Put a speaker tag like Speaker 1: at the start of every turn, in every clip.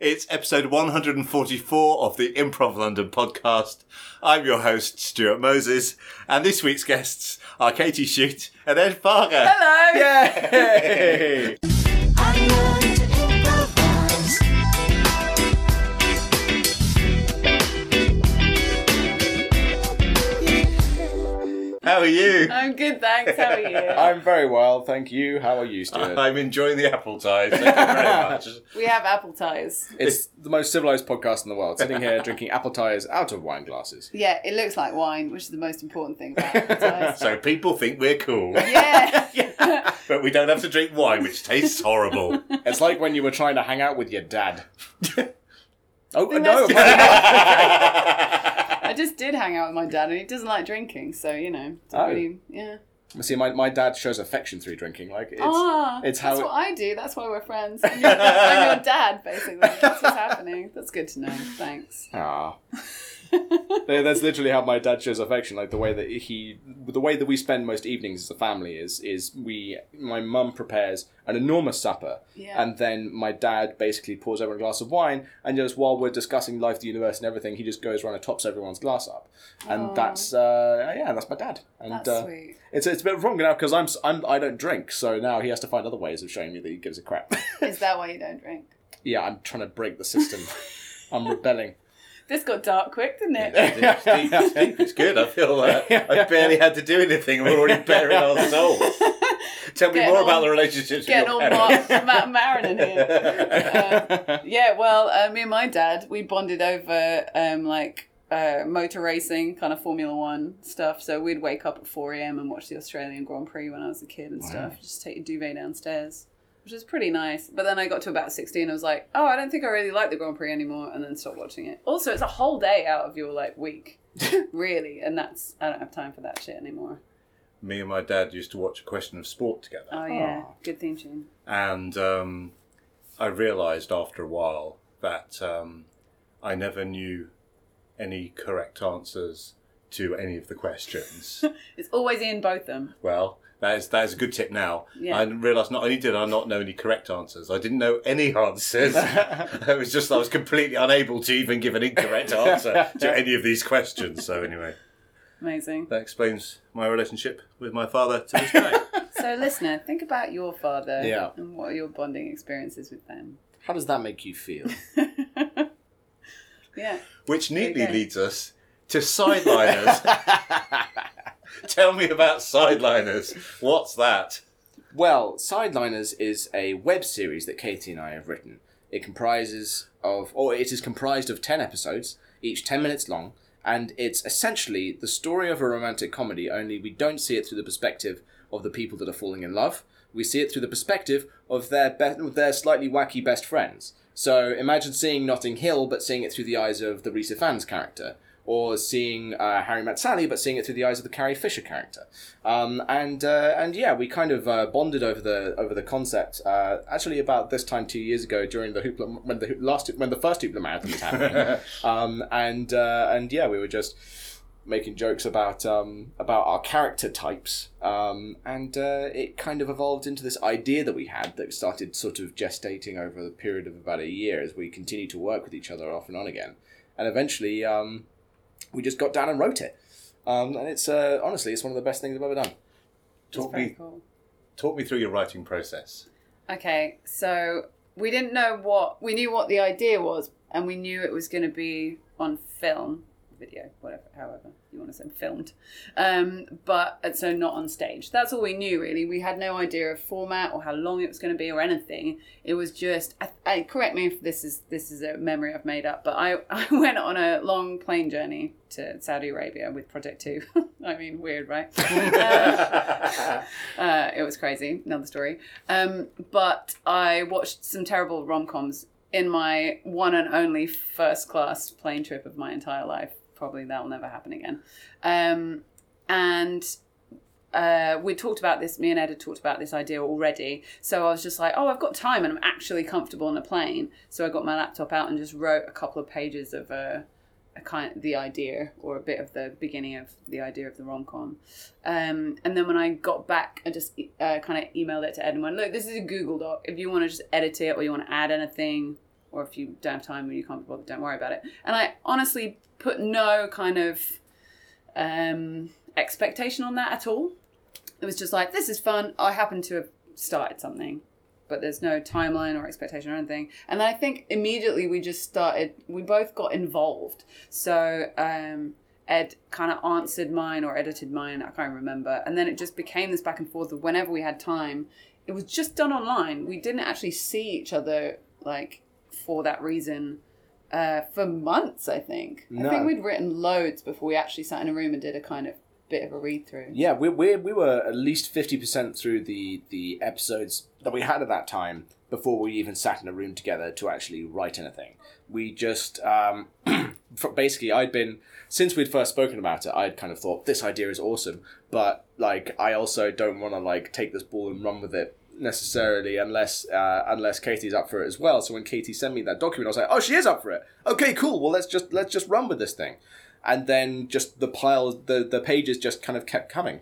Speaker 1: It's episode 144 of the Improv London podcast. I'm your host, Stuart Moses, and this week's guests are Katie Shute and Ed Farger.
Speaker 2: Hello.
Speaker 1: Yay! How are you?
Speaker 2: I'm good, thanks. How are you?
Speaker 3: I'm very well, thank you. How are you, Stuart?
Speaker 1: I'm enjoying the apple ties. Thank you very much.
Speaker 2: we have apple ties.
Speaker 3: it's the most civilized podcast in the world, sitting here drinking apple ties out of wine glasses.
Speaker 2: Yeah, it looks like wine, which is the most important thing about apple ties.
Speaker 1: So people think we're cool,
Speaker 2: yeah.
Speaker 1: but we don't have to drink wine, which tastes horrible.
Speaker 3: It's like when you were trying to hang out with your dad. Oh
Speaker 2: think
Speaker 3: no!
Speaker 2: That's-
Speaker 3: apparently
Speaker 2: I just did hang out with my dad, and he doesn't like drinking, so you know,
Speaker 3: Oh.
Speaker 2: really, yeah.
Speaker 3: See, my, my dad shows affection through drinking. Like it's
Speaker 2: ah,
Speaker 3: it's
Speaker 2: that's
Speaker 3: how-
Speaker 2: what I do. That's why we're friends. I'm your, I'm your dad, basically. That's what's happening. That's good to know. Thanks.
Speaker 3: ah. That's literally how my dad shows affection. Like the way that he, the way that we spend most evenings as a family is is we. My mum prepares an enormous supper,
Speaker 2: Yeah.
Speaker 3: and then my dad basically pours over a glass of wine, and just while we're discussing life, the universe, and everything, he just goes around and tops everyone's glass up, and that's uh, yeah, that's my dad. And
Speaker 2: That's
Speaker 3: uh,
Speaker 2: sweet.
Speaker 3: it's it's a bit wrong now because I'm, I'm I don't drink, so now he has to find other ways of showing me that he gives a crap.
Speaker 2: Is that why you don't drink?
Speaker 3: yeah, I'm trying to break the system. I'm rebelling.
Speaker 2: This got dark quick, didn't it?
Speaker 1: It's deep, it's deep, it's good. I feel uh, I barely had to do anything. We're already bearing our souls. Tell me
Speaker 2: Getting
Speaker 1: more
Speaker 2: all-
Speaker 1: about the relationships with
Speaker 2: Getting
Speaker 1: your
Speaker 2: all
Speaker 1: parents.
Speaker 2: Matt, Marc Maron in here. Uh, yeah, well, uh, me and my dad, we bonded over um, like uh, motor racing, kind of Formula One stuff. So we'd wake up at 4 a.m. and watch the Australian Grand Prix when I was a kid and stuff. Just take a duvet downstairs, which is pretty nice. But then I got to about 16, I was like, oh, I don't think I really like the Grand Prix anymore, and then stopped watching it. Also, it's a whole day out of your like week, really, and that's I don't have time for that shit anymore.
Speaker 1: Me and my dad used to watch a question of sport together.
Speaker 2: Oh yeah,
Speaker 3: Aw.
Speaker 2: good theme tune.
Speaker 1: and um, I realised after a while that um, I never knew any correct answers to any of the questions.
Speaker 2: It's always in both them.
Speaker 1: well, that is that is a good tip now.
Speaker 2: Yeah.
Speaker 1: I realised not only did I not know any correct answers, I didn't know any answers. it was just I was completely unable to even give an incorrect answer to any of these questions. So anyway,
Speaker 2: Amazing.
Speaker 1: that explains my relationship with my father to this day.
Speaker 2: So, listener, think about your father
Speaker 3: Yeah.
Speaker 2: and what are your bonding experiences with them.
Speaker 3: How does that make you feel?
Speaker 2: yeah.
Speaker 1: Which neatly
Speaker 2: Okay.
Speaker 1: leads us to sideliners. Tell me about sideliners. What's that?
Speaker 3: Well, Sideliners is a web series that Katie and I have written. It comprises of, or it is comprised of 10 episodes, each 10 minutes long, and it's essentially the story of a romantic comedy, only we don't see it through the perspective of the people that are falling in love. We see it through the perspective of their, be- their slightly wacky best friends. So imagine seeing Notting Hill, but seeing it through the eyes of the Rhys Ifans character. Or seeing uh, Harry Met Sally, but seeing it through the eyes of the Carrie Fisher character, um, and uh, and yeah, we kind of uh, bonded over the over the concept. Uh, actually, about this time two years ago, during the Hoopla when the last when the first Hoopla marathon was happening, um, and uh, and yeah, we were just making jokes about um, about our character types, um, and uh, it kind of evolved into this idea that we had that started sort of gestating over the period of about a year as we continued to work with each other off and on again, and eventually um, we just got down and wrote it, um, and it's uh, honestly it's one of the best things I've ever done.
Speaker 1: Talk me,
Speaker 2: cool.
Speaker 1: talk me through your writing process.
Speaker 2: Okay, so we didn't know what, we knew what the idea was, and we knew it was going to be on film, video, whatever, however you want to say, filmed. Um, but, so not on stage. That's all we knew, really. We had no idea of format or how long it was going to be or anything. It was just, I, I, correct me if this is this is a memory I've made up, but I, I went on a long plane journey to Saudi Arabia with Project 2. I mean, weird, right? Uh, uh, it was crazy. Another story. Um, but I watched some terrible rom coms in my one and only first class plane trip of my entire life. Probably that will never happen again. Um, and uh, we talked about this. Me and Ed had talked about this idea already. So I was just like, oh, I've got time and I'm actually comfortable on a plane. So I got my laptop out and just wrote a couple of pages of a, a kind the idea or a bit of the beginning of the idea of the rom com. Um, and then when I got back, I just uh, kind of emailed it to Ed and went, look, this is a Google Doc. If you want to just edit it or you want to add anything, or if you don't have time and you can't be bothered, don't worry about it. And I honestly put no kind of um, expectation on that at all. It was just like, this is fun. I happen to have started something, but there's no timeline or expectation or anything. And I think immediately we just started, we both got involved. So um, Ed kind of answered mine or edited mine, I can't remember. And then it just became this back and forth of whenever we had time. It was just done online. We didn't actually see each other like for that reason uh, for months, I think. I think we'd written loads before we actually sat in a room and did a kind of bit of a read through.
Speaker 3: Yeah, we we we were at least fifty percent through the the episodes that we had at that time before we even sat in a room together to actually write anything. We just um, basically I'd been since we'd first spoken about it. I'd kind of thought this idea is awesome, but like I also don't want to like take this ball and run with it necessarily unless uh, unless Katie's up for it as well. So when Katie sent me that document, I was like, oh, she is up for it. Okay, cool. Well, let's just let's just run with this thing. And then just the pile, the the pages just kind of kept coming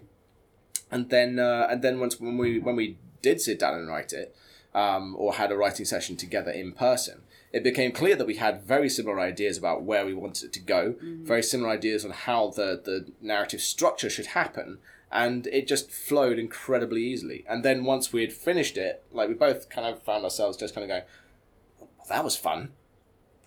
Speaker 3: and then uh, and then once when we when we did sit down and write it, um, or had a writing session together in person, it became clear that we had very similar ideas about where we wanted it to go, very similar ideas on how the the narrative structure should happen, and it just flowed incredibly easily. And then once we had finished it, like we both kind of found ourselves just kind of going, well, "That was fun.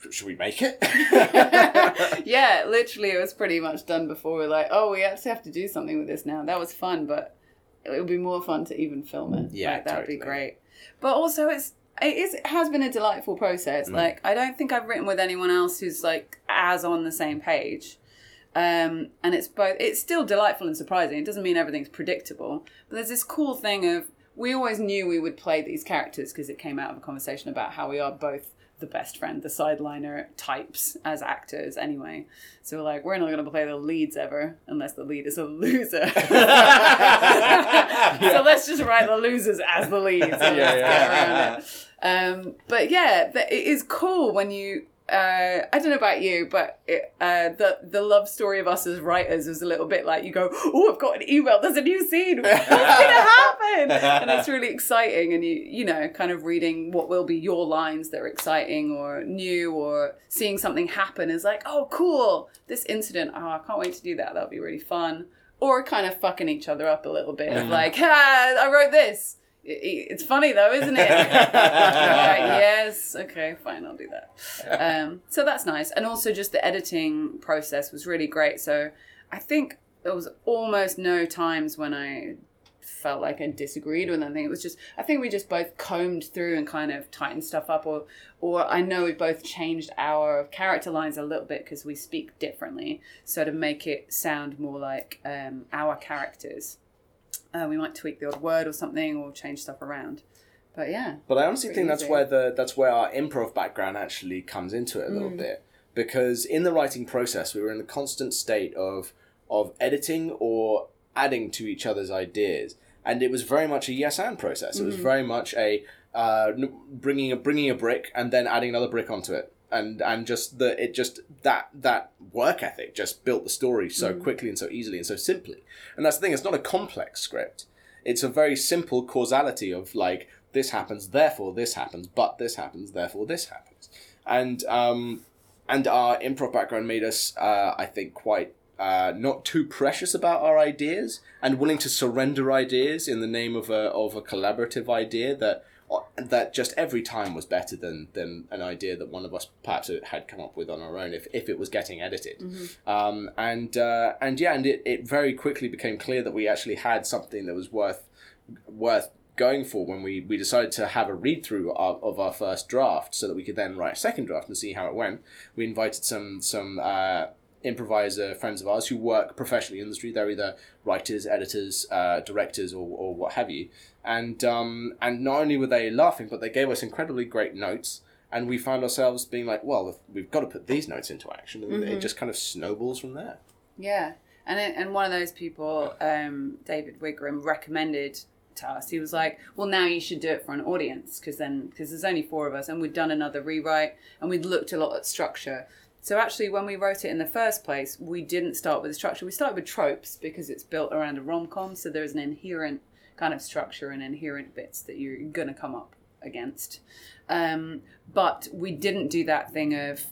Speaker 3: Should we make it?"
Speaker 2: yeah, literally, it was pretty much done before. We're like, oh, we actually have to do something with this now. That was fun, but it would be more fun to even film it.
Speaker 3: Yeah,
Speaker 2: like, that would be great. But also, it's it is it has been a delightful process.
Speaker 3: Mm.
Speaker 2: Like, I don't think I've written with anyone else who's like as on the same page. Um, and it's both. It's still delightful and surprising. It doesn't mean everything's predictable, but there's this cool thing of we always knew we would play these characters because it came out of a conversation about how we are both the best friend, the sideliner types as actors anyway. So we're like, we're not going to play the leads ever unless the lead is a loser. so let's just write the losers as the leads
Speaker 3: Yeah, yeah.
Speaker 2: get around it. Um, but yeah, it is cool when you. Uh, I don't know about you, but it, uh, the the love story of us as writers is a little bit like you go, oh, I've got an email. There's a new scene. What's gonna happen? and it's really exciting. And you you know, kind of reading what will be your lines that are exciting or new, or seeing something happen is like, oh, cool. This incident. Oh, I can't wait to do that. That'll be really fun. Or kind of fucking each other up a little bit of like, ah, I wrote this. It's funny though, isn't it? Right, yes. Okay, fine. I'll do that. Um, so that's nice. And also, just the editing process was really great. So I think there was almost no times when I felt like I disagreed with anything. It was just I think we just both combed through and kind of tightened stuff up, or or I know we both changed our character lines a little bit because we speak differently, so to make it sound more like um, our characters. Uh, we might tweak the odd word or something, or change stuff around. But yeah,
Speaker 3: But I honestly
Speaker 2: Pretty
Speaker 3: think that's where the that's where our improv background actually comes into it a little
Speaker 2: Mm.
Speaker 3: bit because in the writing process we were in a constant state of of editing or adding to each other's ideas and it was very much a yes and process. It was
Speaker 2: Mm-hmm.
Speaker 3: very much a uh, bringing a bringing a brick and then adding another brick onto it. And, and just the it just that that work ethic just built the story so
Speaker 2: Mm.
Speaker 3: quickly and so easily and so simply. And that's the thing it's not a complex script. It's a very simple causality of like this happens therefore this happens but this happens therefore this happens. And um and our improv background made us uh i think quite uh, not too precious about our ideas and willing to surrender ideas in the name of a of a collaborative idea that that just every time was better than than an idea that one of us perhaps had come up with on our own if, if it was getting edited um, and uh, and yeah and it, it very quickly became clear that we actually had something that was worth worth going for when we, we decided to have a read through of, of our first draft so that we could then write a second draft and see how it went. We invited some some uh, improviser friends of ours who work professionally in the industry. They're either writers, editors, uh, directors, or, or what have you. And um, and not only were they laughing, but they gave us incredibly great notes. And we found ourselves being like, well, we've got to put these notes into action, and it just kind of snowballs from there.
Speaker 2: Yeah, and it, and one of those people, um, David Wigram, recommended to us. He was like, "Well, now you should do it for an audience because then because there's only four of us, and we'd done another rewrite, and we'd looked a lot at structure." So actually, when we wrote it in the first place, we didn't start with the structure. We started with tropes because it's built around a rom com, so there's an inherent kind of structure and inherent bits that you're gonna come up against. Um, but we didn't do that thing of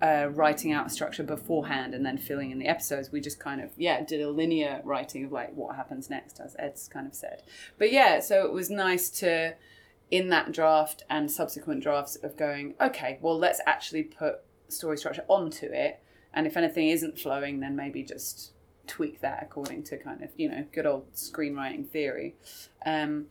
Speaker 2: uh, writing out a structure beforehand and then filling in the episodes. We just kind of, yeah, did a linear writing of like what happens next, as Ed's kind of said. But yeah, so it was nice to, in that draft and subsequent drafts, of going, okay, well, let's actually put story structure onto it. And if anything isn't flowing, then maybe just tweak that according to kind of, you know, good old screenwriting theory. Um,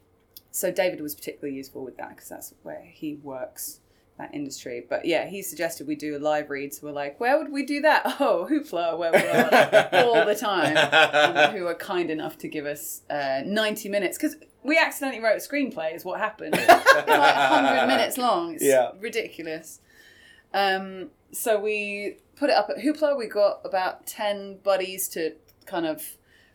Speaker 2: so David was particularly useful with that because that's where he works that industry. But yeah, he suggested we do a live read. So we're like, where would we do that? Oh, Hoopla, where we are all the time. Who are kind enough to give us uh, 90 minutes because we accidentally wrote a screenplay is what happened. It's like 100 minutes long. It's
Speaker 3: Yeah.
Speaker 2: ridiculous. Um, so we put it up at Hoopla. We got about 10 buddies to kind of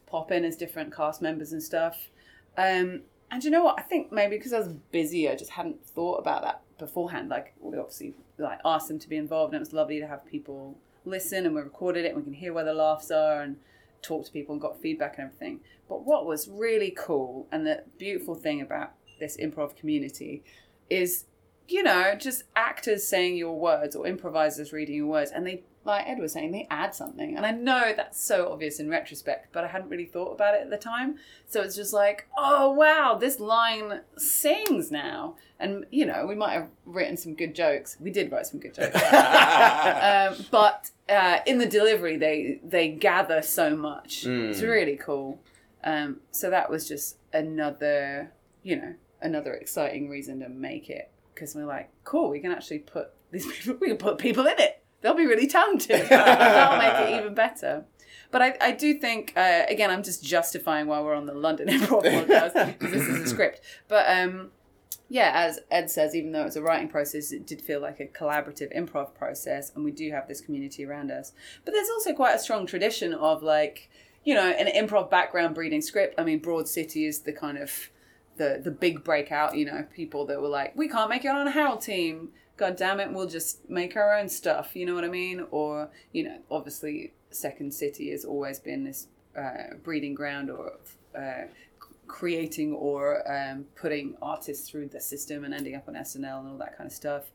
Speaker 2: pop in as different cast members and stuff. Um, and you know what? I think maybe because I was busy, I just hadn't thought about that beforehand. Like we obviously like asked them to be involved, and it was lovely to have people listen, and we recorded it, and we can hear where the laughs are, and talk to people and got feedback and everything. But what was really cool and the beautiful thing about this improv community is, you know, just actors saying your words or improvisers reading your words, and they, like Ed was saying, they add something. And I know that's so obvious in retrospect, but I hadn't really thought about it at the time. So it's just like, oh wow, this line sings now. And you know, we might have written some good jokes. We did write some good jokes, um, but uh, in the delivery, they they gather so much. It's really cool. Um, so that was just another, you know, another exciting reason to make it because we're like, cool, we can actually put these people, we can put people in it. They'll be really talented. That'll make it even better. But I, I do think, uh, again, I'm just justifying why we're on the London Improv podcast because this is a script. But um, yeah, as Ed says, even though it's a writing process, it did feel like a collaborative improv process, and we do have this community around us. But there's also quite a strong tradition of like, you know, an improv background breeding script. I mean, Broad City is the kind of the the big breakout. You know, people that were like, we can't make it on a Harold team. God damn it, we'll just make our own stuff. You know what I mean? Or you know, obviously, Second City has always been this uh, breeding ground or. Uh, creating or um, putting artists through the system and ending up on SNL and all that kind of stuff.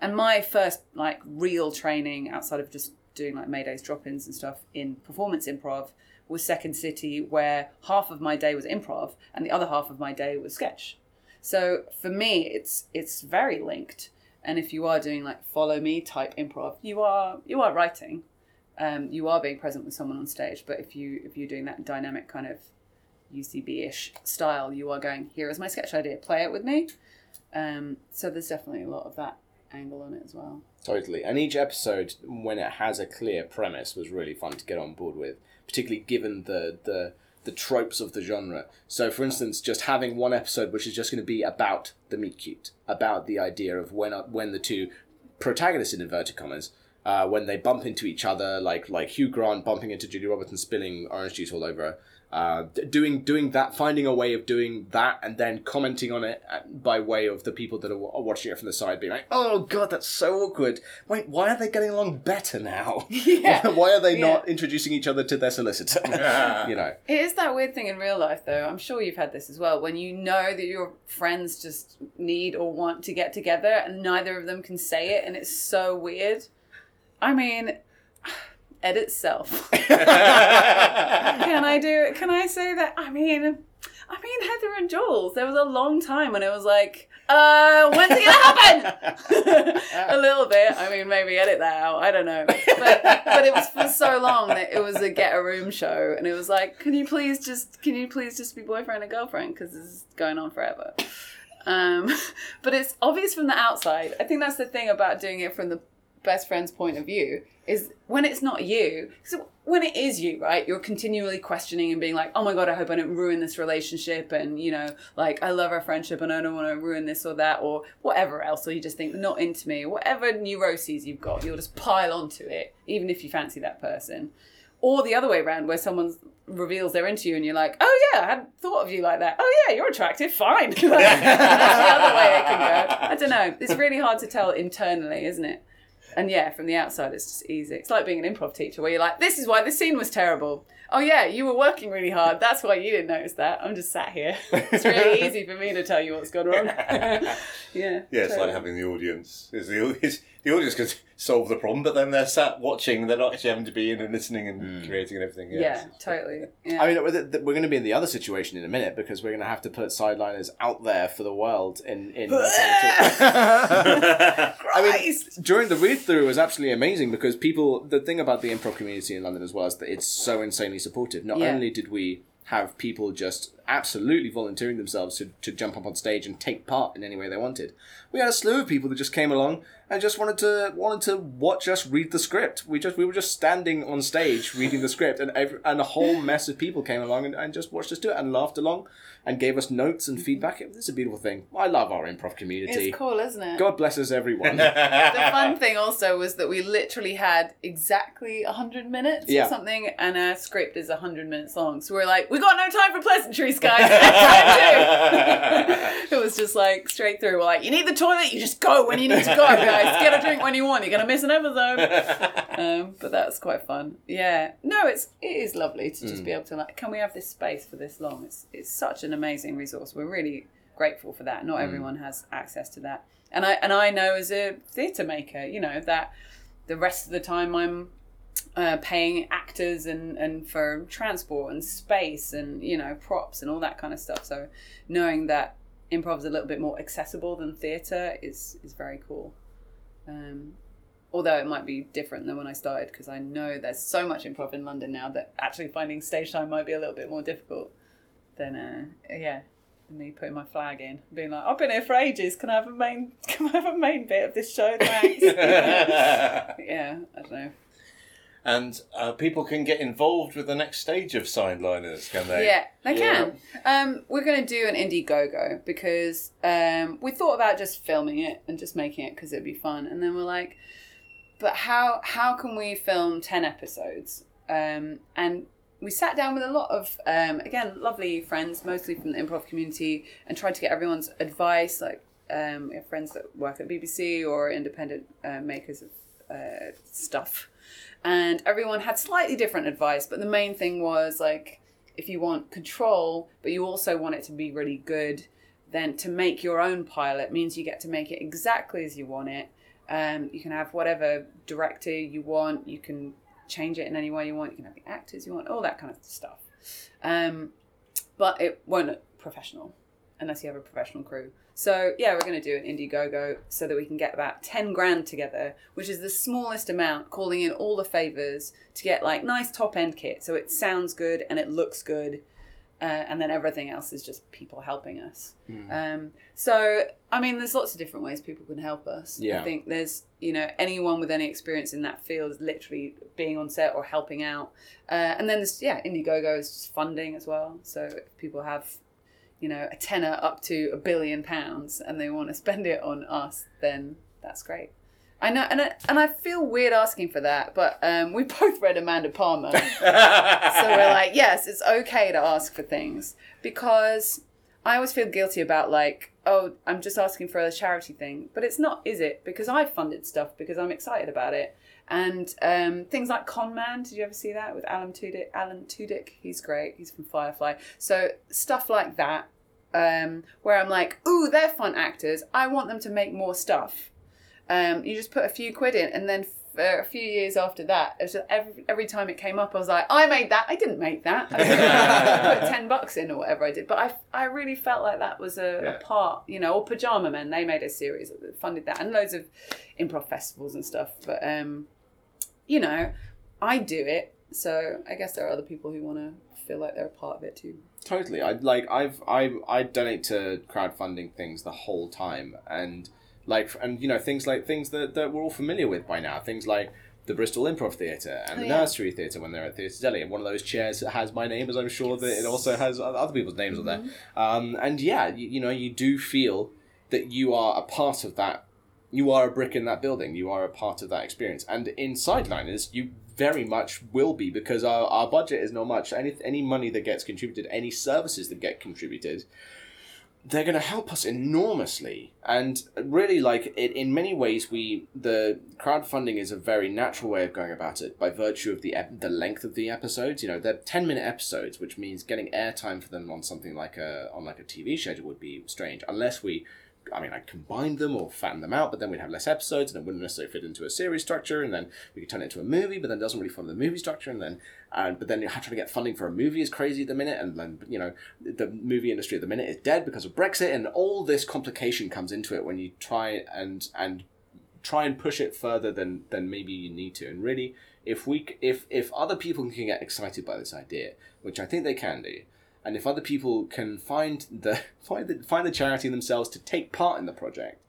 Speaker 2: And my first like real training outside of just doing like Maydays drop-ins and stuff in performance improv was Second City, where half of my day was improv and the other half of my day was sketch. So for me, it's it's very linked. And if you are doing like follow me type improv, you are you are writing. Um, you are being present with someone on stage. But if you if you're doing that dynamic kind of UCB-ish style, you are going, here is my sketch idea, play it with me. Um, so there's definitely a lot of that angle on it as well.
Speaker 3: Totally. And each episode, when it has a clear premise, was really fun to get on board with, particularly given the the the tropes of the genre. So, for instance, just having one episode which is just going to be about the meet cute, about the idea of when when the two protagonists in inverted commas. Uh, when they bump into each other, like like Hugh Grant bumping into Julia Roberts and spilling orange juice all over her, uh, doing doing that, finding a way of doing that, and then commenting on it uh, by way of the people that are, are watching it from the side, being like, "Oh God, that's so awkward." Wait, why are they getting along better now?
Speaker 2: Yeah.
Speaker 3: why are they
Speaker 2: Yeah.
Speaker 3: not introducing each other to their solicitor? you know,
Speaker 2: It is that weird thing in real life, though. I'm sure you've had this as well. When you know that your friends just need or want to get together and neither of them can say it, and it's so weird. I mean, edit self. can I do it? Can I say that? I mean, I mean, Heather and Jules. There was a long time when it was like, uh, when's it gonna happen? a little bit. I mean, maybe edit that out. I don't know. But but it was for so long that it was a get a room show, and it was like, can you please just can you please just be boyfriend and girlfriend because this is going on forever. Um, but it's obvious from the outside. I think that's the thing about doing it from the best friend's point of view is when it's not you. So when it is you, right? You're continually questioning and being like, "Oh my god, I hope I don't ruin this relationship," and you know, like I love our friendship and I don't want to ruin this or that or whatever else. Or you just think not into me, whatever neuroses you've got, you'll just pile onto it, even if you fancy that person. Or the other way around, where someone reveals they're into you and you're like, oh yeah, I hadn't thought of you like that. Oh yeah, you're attractive, fine. That's the other way it can go. I don't know. It's really hard to tell internally, isn't it? And yeah, from the outside, it's just easy. It's like being an improv teacher where you're like, this is why this scene was terrible. Oh, yeah, you were working really hard. That's why you didn't notice that. I'm just sat here. It's really easy for me to tell you what's gone wrong. yeah.
Speaker 1: Yeah, it's
Speaker 2: totally.
Speaker 1: like having the audience. Is the is, the audience can solve the problem, but then they're sat watching. They're not actually having to be in and listening and hmm. creating and everything.
Speaker 2: Yeah,
Speaker 1: Yes.
Speaker 2: totally. Yeah.
Speaker 3: I mean, we're th- th- we're going to be in the other situation in a minute because we're going to have to put sideliners out there for the world in in. I mean, during the read through, it was absolutely amazing because people. The thing about the improv community in London as well is that it's so insanely supportive. Not
Speaker 2: Yeah.
Speaker 3: only did we have people just absolutely volunteering themselves to, to jump up on stage and take part in any way they wanted, we had a slew of people that just came along and just wanted to wanted to watch us read the script. We just we were just standing on stage reading the script, and every, and a whole mess of people came along and, and just watched us do it and laughed along and gave us notes and feedback. It was a beautiful thing. I love our improv community.
Speaker 2: it's cool, isn't it?
Speaker 3: God blesses everyone.
Speaker 2: the fun thing also was that we literally had exactly 100 minutes
Speaker 3: Yeah.
Speaker 2: or something, and our script is 100 minutes long. So we're like, we got no time for pleasantries, guys. it was just like straight through. We're like, you need the toilet, you just go when you need to go, guys. Get a drink when you want. You're to miss an episode. Um, but that's quite fun. Yeah. No, it's it is lovely to just be able to like, can we have this space for this long? It's it's such an amazing resource. We're really grateful for that. Not everyone has access to that. And I and I know as a theatre maker, you know, that the rest of the time I'm uh, paying actors and, and for transport and space and you know props and all that kind of stuff. So knowing that improv is a little bit more accessible than theatre is is very cool. Um, although it might be different than when I started because I know there's so much improv in London now that actually finding stage time might be a little bit more difficult than uh, yeah me putting my flag in being like I've been here for ages can I have a main can I have a main bit of this show thanks yeah I don't know
Speaker 1: and uh, people can get involved with the next stage of Sideliners, can they?
Speaker 2: Yeah, they
Speaker 1: Yeah.
Speaker 2: can. Um, we're going to do an Indiegogo because um, we thought about just filming it and just making it because it'd be fun, and then we're like, but how how can we film ten episodes? Um, and we sat down with a lot of um, again lovely friends, mostly from the improv community, and tried to get everyone's advice. Like um, we have friends that work at BBC or independent uh, makers of uh, stuff, and everyone had slightly different advice. But the main thing was like if you want control, but you also want it to be really good, then to make your own pilot means you get to make it exactly as you want it. Um, you can have whatever director you want. You can change it in any way you want. You can have the actors you want, all that kind of stuff. Um, but it won't look professional unless you have a professional crew. So yeah, we're going to do an Indiegogo so that we can get about ten grand together, which is the smallest amount, calling in all the favors to get like nice top end kit, so it sounds good and it looks good, uh, and then everything else is just people helping us. Um, so I mean, there's lots of different ways people can help us.
Speaker 3: Yeah.
Speaker 2: I think there's you know anyone with any experience in that field is literally being on set or helping out, uh, and then there's yeah, Indiegogo is just funding as well. So people have you know, a tenner up to a billion pounds and they want to spend it on us, then that's great. I know, and I, and I feel weird asking for that, but um, we both read Amanda Palmer, so we're like, yes, it's okay to ask for things because I always feel guilty about like, oh, I'm just asking for a charity thing, but it's not, is it? Because I funded stuff because I'm excited about it, and um, things like Con Man. Did you ever see that with Alan Tudyk? Alan Tudyk, he's great. He's from Firefly. So stuff like that, um, where I'm like, ooh, they're fun actors. I want them to make more stuff. Um, you just put a few quid in, and then for a few years after that, it was every, every time it came up, I was like, I made that. I didn't make that. I put ten bucks in or whatever I did, but I, I really felt like that was a,
Speaker 1: Yeah.
Speaker 2: a part, you know. Or Pajama Men, they made a series that funded that, and loads of improv festivals and stuff. But um, you know, I do it, so I guess there are other people who want to feel like they're a part of it too.
Speaker 3: Totally. I like I've I I donate to crowdfunding things the whole time and like and you know things like things that, that we're all familiar with by now. Things like the Bristol Improv Theatre and
Speaker 2: Oh,
Speaker 3: the
Speaker 2: yeah.
Speaker 3: Nursery Theatre when they're at Theatre Deli. And one of those chairs has my name, as I'm sure that it also has other people's names on there.
Speaker 2: Mm-hmm.
Speaker 3: Um, and yeah, you, you know, you do feel that you are a part of that. You are a brick in that building. You are a part of that experience. And in Sideliners, you very much will be because our, our budget is not much. Any any money that gets contributed, any services that get contributed, they're going to help us enormously and really like it in many ways we the crowdfunding is a very natural way of going about it by virtue of the ep- the length of the episodes you know they're 10 minute episodes which means getting airtime for them on something like a on like a tv schedule would be strange unless we I mean, I'd combine them or fatten them out, but then we'd have less episodes, and it wouldn't necessarily fit into a series structure. And then we could turn it into a movie, but then it doesn't really follow the movie structure. And then, and but then you have to get funding for a movie is crazy at the minute, and then you know the movie industry at the minute is dead because of Brexit, and all this complication comes into it when you try and and try and push it further than than maybe you need to. And really, if we if if other people can get excited by this idea, which I think they can do, and if other people can find the find the find the charity themselves to take part in the project,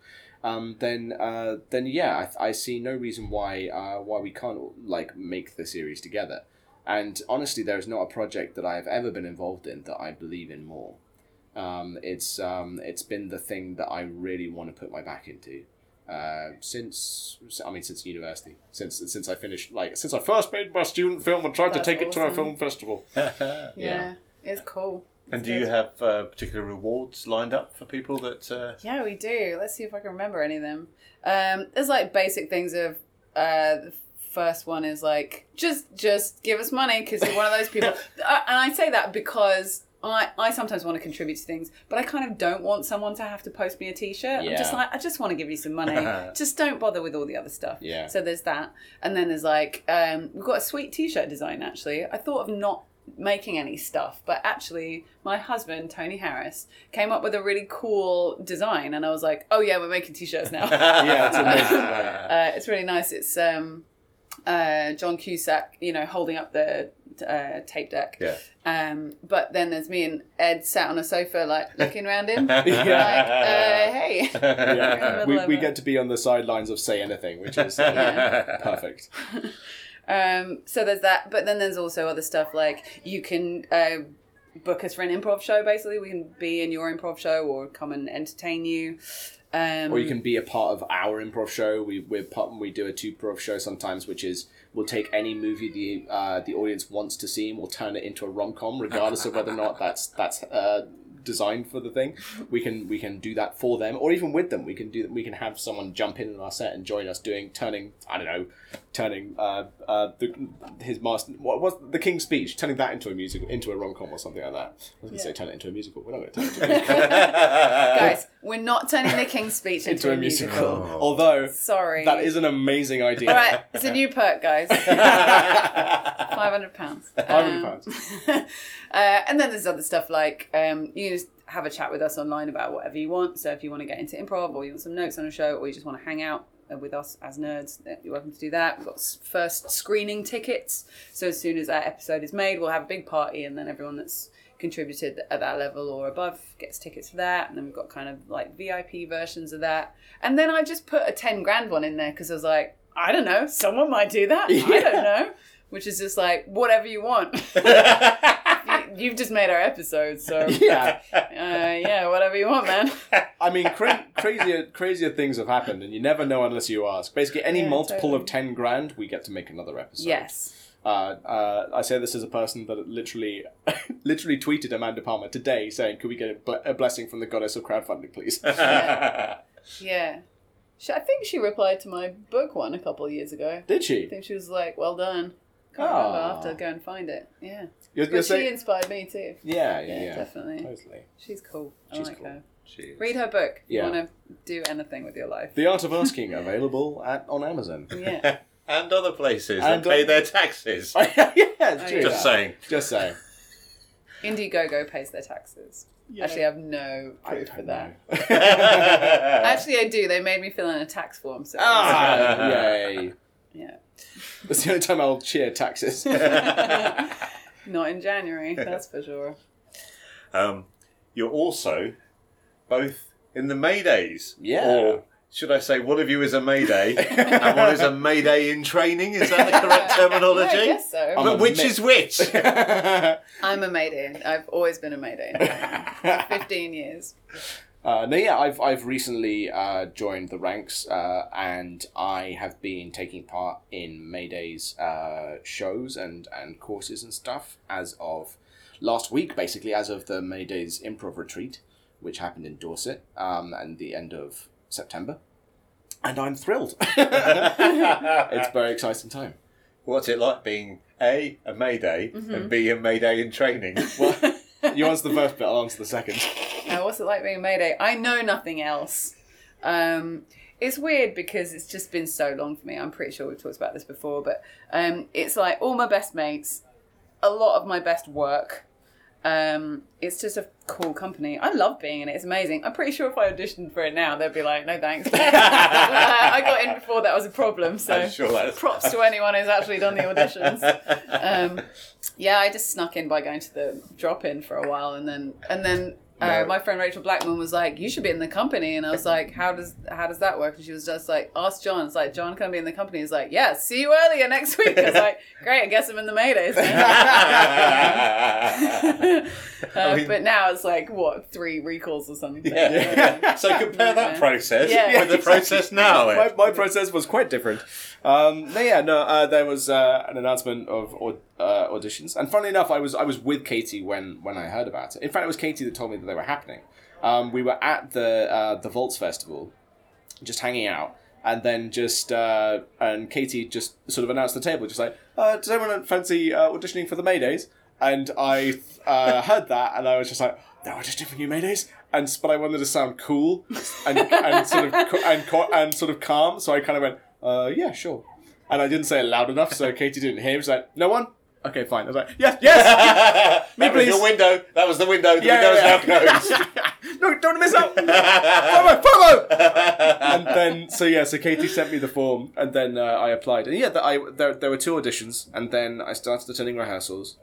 Speaker 3: um, then uh, then yeah, I, I see no reason why uh, why we can't like make the series together. And honestly, there is not a project that I have ever been involved in that I believe in more. Um, it's um, it's been the thing that I really want to put my back into. Uh, since I mean since university since since I finished like since I first made my student film and tried
Speaker 2: That's
Speaker 3: to take it to a film festival.
Speaker 2: Yeah,
Speaker 3: Yeah.
Speaker 2: It's cool.
Speaker 1: And
Speaker 2: It's
Speaker 1: do you have uh, particular rewards lined up for people that? Uh...
Speaker 2: Yeah, we do. Let's see if I can remember any of them. Um, there's like basic things of uh, the first one is like just just give us money because you're one of those people. Uh, and I say that because I I sometimes want to contribute to things, but I kind of don't want someone to have to post me a T-shirt. Yeah. I'm just like I just want to give you some money. just don't bother with all the other stuff.
Speaker 3: Yeah.
Speaker 2: So there's that, and then there's like um, we've got a sweet T-shirt design. Actually, I thought of not making any stuff but actually my husband tony harris came up with a really cool design and i was like oh yeah we're making t-shirts now
Speaker 3: Yeah, it's amazing.
Speaker 2: uh, it's really nice it's um uh john cusack you know holding up the uh, tape deck
Speaker 1: Yeah.
Speaker 2: um but then there's me and ed sat on a sofa like looking around him like
Speaker 1: Yeah.
Speaker 2: uh, hey
Speaker 3: yeah, we, we get to be on the sidelines of say anything, which is
Speaker 2: Yeah.
Speaker 3: perfect.
Speaker 2: Um, so there's that, but then there's also other stuff like you can uh, book us for an improv show. Basically, we can be in your improv show or come and entertain you. Um,
Speaker 3: Or you can be a part of our improv show. We we're part, we do a two improv show sometimes, which is we'll take any movie the uh, the audience wants to see and we'll turn it into a rom com, regardless of whether or not that's that's uh, designed for the thing. We can we can do that for them, or even with them. We can do we can have someone jump in on our set and join us doing turning I don't know, turning uh, uh, the, his master what was the King's Speech, turning that into a musical into a rom com or something like that. I was going to say
Speaker 2: Yeah.
Speaker 3: turn it into a musical. We're not going to turn it into a musical.
Speaker 2: guys, we're not turning the King's Speech into,
Speaker 3: into a musical.
Speaker 1: Oh.
Speaker 3: Although
Speaker 2: Sorry.
Speaker 3: that is an amazing idea.
Speaker 2: All right, it's a new perk, guys. Five hundred pounds.
Speaker 3: £500.
Speaker 2: uh, and then there's other stuff like um, you can just have a chat with us online about whatever you want. So if you want to get into improv, or you want some notes on a show, or you just want to hang out with us as nerds, uh, you're welcome to do that. We've got first screening tickets. So as soon as that episode is made, we'll have a big party, and then everyone that's contributed at that level or above gets tickets for that. And then we've got kind of like vip versions of that. And then i just put a 10 grand one in there because i was like i don't know. Someone might do that. I don't know. Which is just like whatever you want you've just made our episode so
Speaker 3: yeah.
Speaker 2: uh, yeah whatever you want man
Speaker 3: I mean, cra- crazier, crazier things have happened, and you never know unless you ask. Basically, any
Speaker 2: Yeah,
Speaker 3: multiple
Speaker 2: totally.
Speaker 3: of ten grand, we get to make another episode.
Speaker 2: yes
Speaker 3: Uh, uh, I say this as a person that literally, literally tweeted Amanda Palmer today saying, "Could we get a, ble- a blessing from the goddess of crowdfunding, please?"
Speaker 2: yeah she, i think she replied to my book one a couple of years ago
Speaker 3: Did she?
Speaker 2: i think she was like well done can't remember i'll have to go and find it yeah
Speaker 3: You're,
Speaker 2: but
Speaker 3: you're
Speaker 2: she
Speaker 3: saying,
Speaker 2: inspired me too
Speaker 3: yeah, yeah,
Speaker 2: yeah,
Speaker 3: yeah,
Speaker 2: definitely
Speaker 3: totally.
Speaker 2: She's cool. I
Speaker 3: She's
Speaker 2: like
Speaker 3: cool.
Speaker 2: her.
Speaker 1: Jeez.
Speaker 2: Read her book. if
Speaker 3: Yeah.
Speaker 2: You want to do anything with your life.
Speaker 3: The Art of Asking available at on Amazon.
Speaker 2: Yeah.
Speaker 1: and other places
Speaker 3: And
Speaker 1: that pay their taxes.
Speaker 3: yeah, it's true.
Speaker 1: Just saying.
Speaker 3: Just saying.
Speaker 2: Indiegogo pays their taxes. Actually, I have no
Speaker 3: I
Speaker 2: proof for
Speaker 3: don't
Speaker 2: that.
Speaker 3: know.
Speaker 2: Actually, I do. They made me fill in a tax form. So
Speaker 3: ah, yay!
Speaker 2: yeah.
Speaker 3: That's the only time I'll cheer taxes.
Speaker 2: Not in January, that's for sure.
Speaker 1: Um, you're also both in the Maydays.
Speaker 3: Yeah.
Speaker 1: Or should I say, one of you is a Mayday and one is a Mayday in training? Is that the correct terminology?
Speaker 2: Yeah, I guess so.
Speaker 3: I'm
Speaker 1: But which
Speaker 3: May-
Speaker 1: is which?
Speaker 2: I'm a Mayday. I've always been a Mayday. 15 years.
Speaker 3: Uh, no, yeah, I've I've recently uh, joined the ranks, uh, and I have been taking part in Mayday's uh, shows and and courses and stuff as of last week, basically as of the Mayday's improv retreat. which happened in Dorset um, and the end of September. And I'm thrilled. it's a very exciting time.
Speaker 1: What's it like being A, a Mayday,
Speaker 2: Mm-hmm.
Speaker 1: and B, a Mayday in training?
Speaker 3: Well, you answer the first bit, I'll answer the second.
Speaker 2: Uh, what's it like being Mayday? I know nothing else. Um, it's weird because it's just been so long for me. I'm pretty sure we've talked about this before, but um, it's like all my best mates, a lot of my best work. Um, it's just a cool company. I love being in it. It's amazing. I'm pretty sure if I auditioned for it now, they'd be like, "No thanks." I got in before that was a problem, so
Speaker 1: sure
Speaker 2: props to anyone who's actually done the auditions. Um, yeah, I just snuck in by going to the drop in for a while, and then and then uh, my friend Rachel Blackman was like, "You should be in the company," and I was like, "How does how does that work?" And she was just like, "Ask John." It's like, "John, can I be in the company?" He's like, "Yeah, see you earlier next week." I was like, "Great, I guess I'm in the Maydays." then." uh,
Speaker 1: mean-
Speaker 2: but now it's like what three recalls or something.
Speaker 1: Yeah. so compare that process
Speaker 2: Yeah.
Speaker 1: with the process now.
Speaker 3: my, my process was quite different. Um, no, yeah, no, uh, there was uh, an announcement of uh, auditions, and funnily enough, I was I was with Katie when when I heard about it. In fact, it was Katie that told me that they were happening. Um, we were at the uh, the Vaults Festival, just hanging out, and then just uh, and Katie just sort of announced the table, just like, uh, "Does anyone fancy auditioning for the Maydays?" And I heard that, and I was just like, "They're auditioning for new Maydays." And but I wanted to sound cool and, and sort of and and sort of calm, so I kind of went, uh, "Yeah, sure." And I didn't say it loud enough, so Katie didn't hear. She was like, "No one." Okay, fine. I was like, "Yes, yes."
Speaker 1: that was your window. That was the window. The
Speaker 3: Yeah,
Speaker 1: window's
Speaker 3: yeah,
Speaker 1: now
Speaker 3: yeah.
Speaker 1: closed.
Speaker 3: no, don't miss out. Follow, follow. and then, so yeah, so Katie sent me the form, and then uh, I applied. And yeah, the, I there, there were two auditions, and then I started attending rehearsals,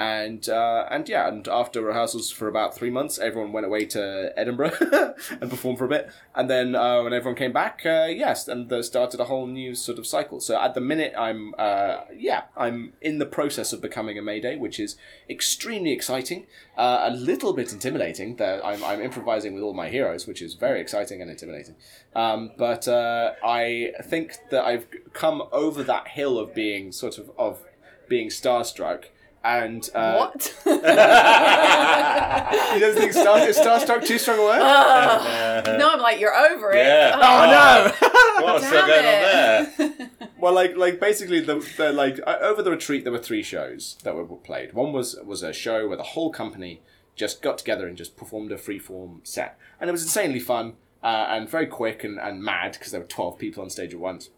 Speaker 3: and uh, and yeah, and after rehearsals for about three months, everyone went away to Edinburgh and performed for a bit, and then uh, when everyone came back, uh, yes, and started a whole new sort of cycle. So at the minute, I'm uh, yeah, I'm in the process of becoming a Mayday, which is extremely exciting, uh, a little bit intimidating. That I'm I'm improvising with all my heroes, which is very exciting and intimidating. Um, but uh, I think that I've come over that hill of being sort of of being starstruck. And uh,
Speaker 2: What?
Speaker 3: he doesn't think star, is starstruck too strong a word?
Speaker 2: no, I'm like you're over it.
Speaker 1: Yeah.
Speaker 2: Oh,
Speaker 1: What's still
Speaker 2: damn
Speaker 1: going on there?
Speaker 3: Well, like, like basically, the, the like uh, over the retreat, there were three shows that were played. One was was a show where the whole company just got together and just performed a freeform set, and it was insanely fun uh, and very quick and, and mad because there were twelve people on stage at once.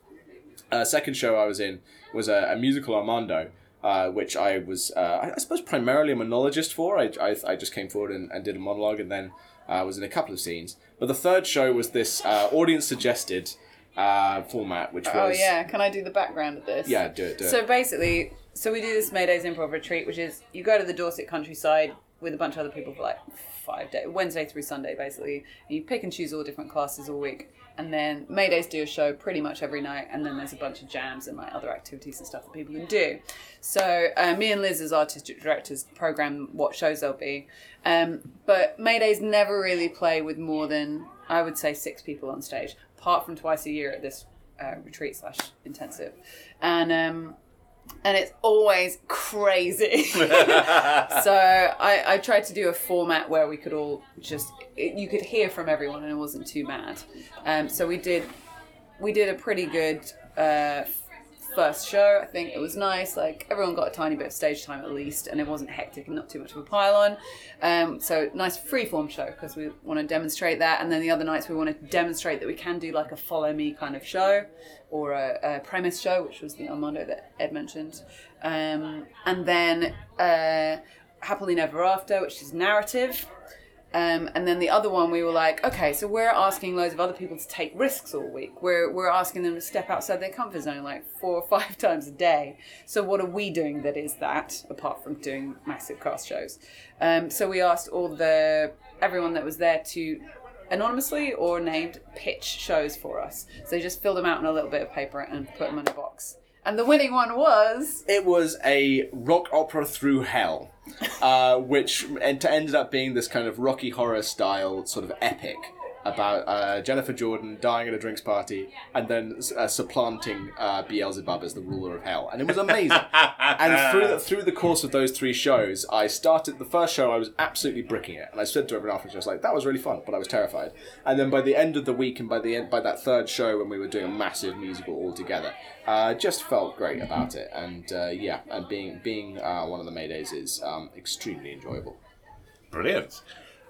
Speaker 3: Uh, second show I was in was a, a musical Armando, uh, which I was, uh, I, suppose, primarily a monologist for. I, I, I just came forward and, and did a monologue and then uh, was in a couple of scenes. But the third show was this uh, audience suggested uh, format, which was.
Speaker 2: Oh yeah, can I do the background of this?
Speaker 3: Yeah, do it, do it.
Speaker 2: So basically, so we do this Maydays improv retreat, which is you go to the Dorset countryside with a bunch of other people for like five days, Wednesday through Sunday, basically. And you pick and choose all different classes all week, and then Maydays do a show pretty much every night, and then there's a bunch of jams and like other activities and stuff that people can do. So uh, me and Liz, as artistic directors, program what shows there'll be. Um, but Maydays never really play with more than I would say six people on stage, apart from twice a year at this uh, retreat slash intensive, and um, and it's always crazy. so I, I tried to do a format where we could all just it, you could hear from everyone and it wasn't too bad. Um, so we did we did a pretty good uh, first show. I think it was nice. Like everyone got a tiny bit of stage time at least, and it wasn't hectic and not too much of a pile on. Um, so nice freeform show because we want to demonstrate that. And then the other nights we want to demonstrate that we can do like a follow me kind of show or a, a premise show, which was the Armando that Ed mentioned. Um, and then uh, happily never after, which is narrative. Um, and then the other one, we were like, okay, so we're asking loads of other people to take risks all week. We're, we're asking them to step outside their comfort zone like four or five times a day. So what are we doing that is that, apart from doing massive cast shows? Um, so we asked all the everyone that was there to anonymously or named pitch shows for us. So they just filled them out on a little bit of paper and put them in a box. And the winning one was
Speaker 3: It was a rock opera through hell, uh, which ended up being this kind of Rocky Horror style sort of epic about uh, Jennifer Jordan dying at a drinks party and then uh, supplanting uh, Beelzebub as the ruler of hell, and it was amazing. and through the, through the course of those three shows, I started the first show. I was absolutely bricking it, and I said to everyone afterwards, I was like, "That was really fun," but I was terrified. And then by the end of the week, and by the end by that third show, when we were doing a massive musical all together, uh, just felt great about it. And uh, yeah, and being being uh, one of the Maydays is um, extremely enjoyable.
Speaker 1: Brilliant.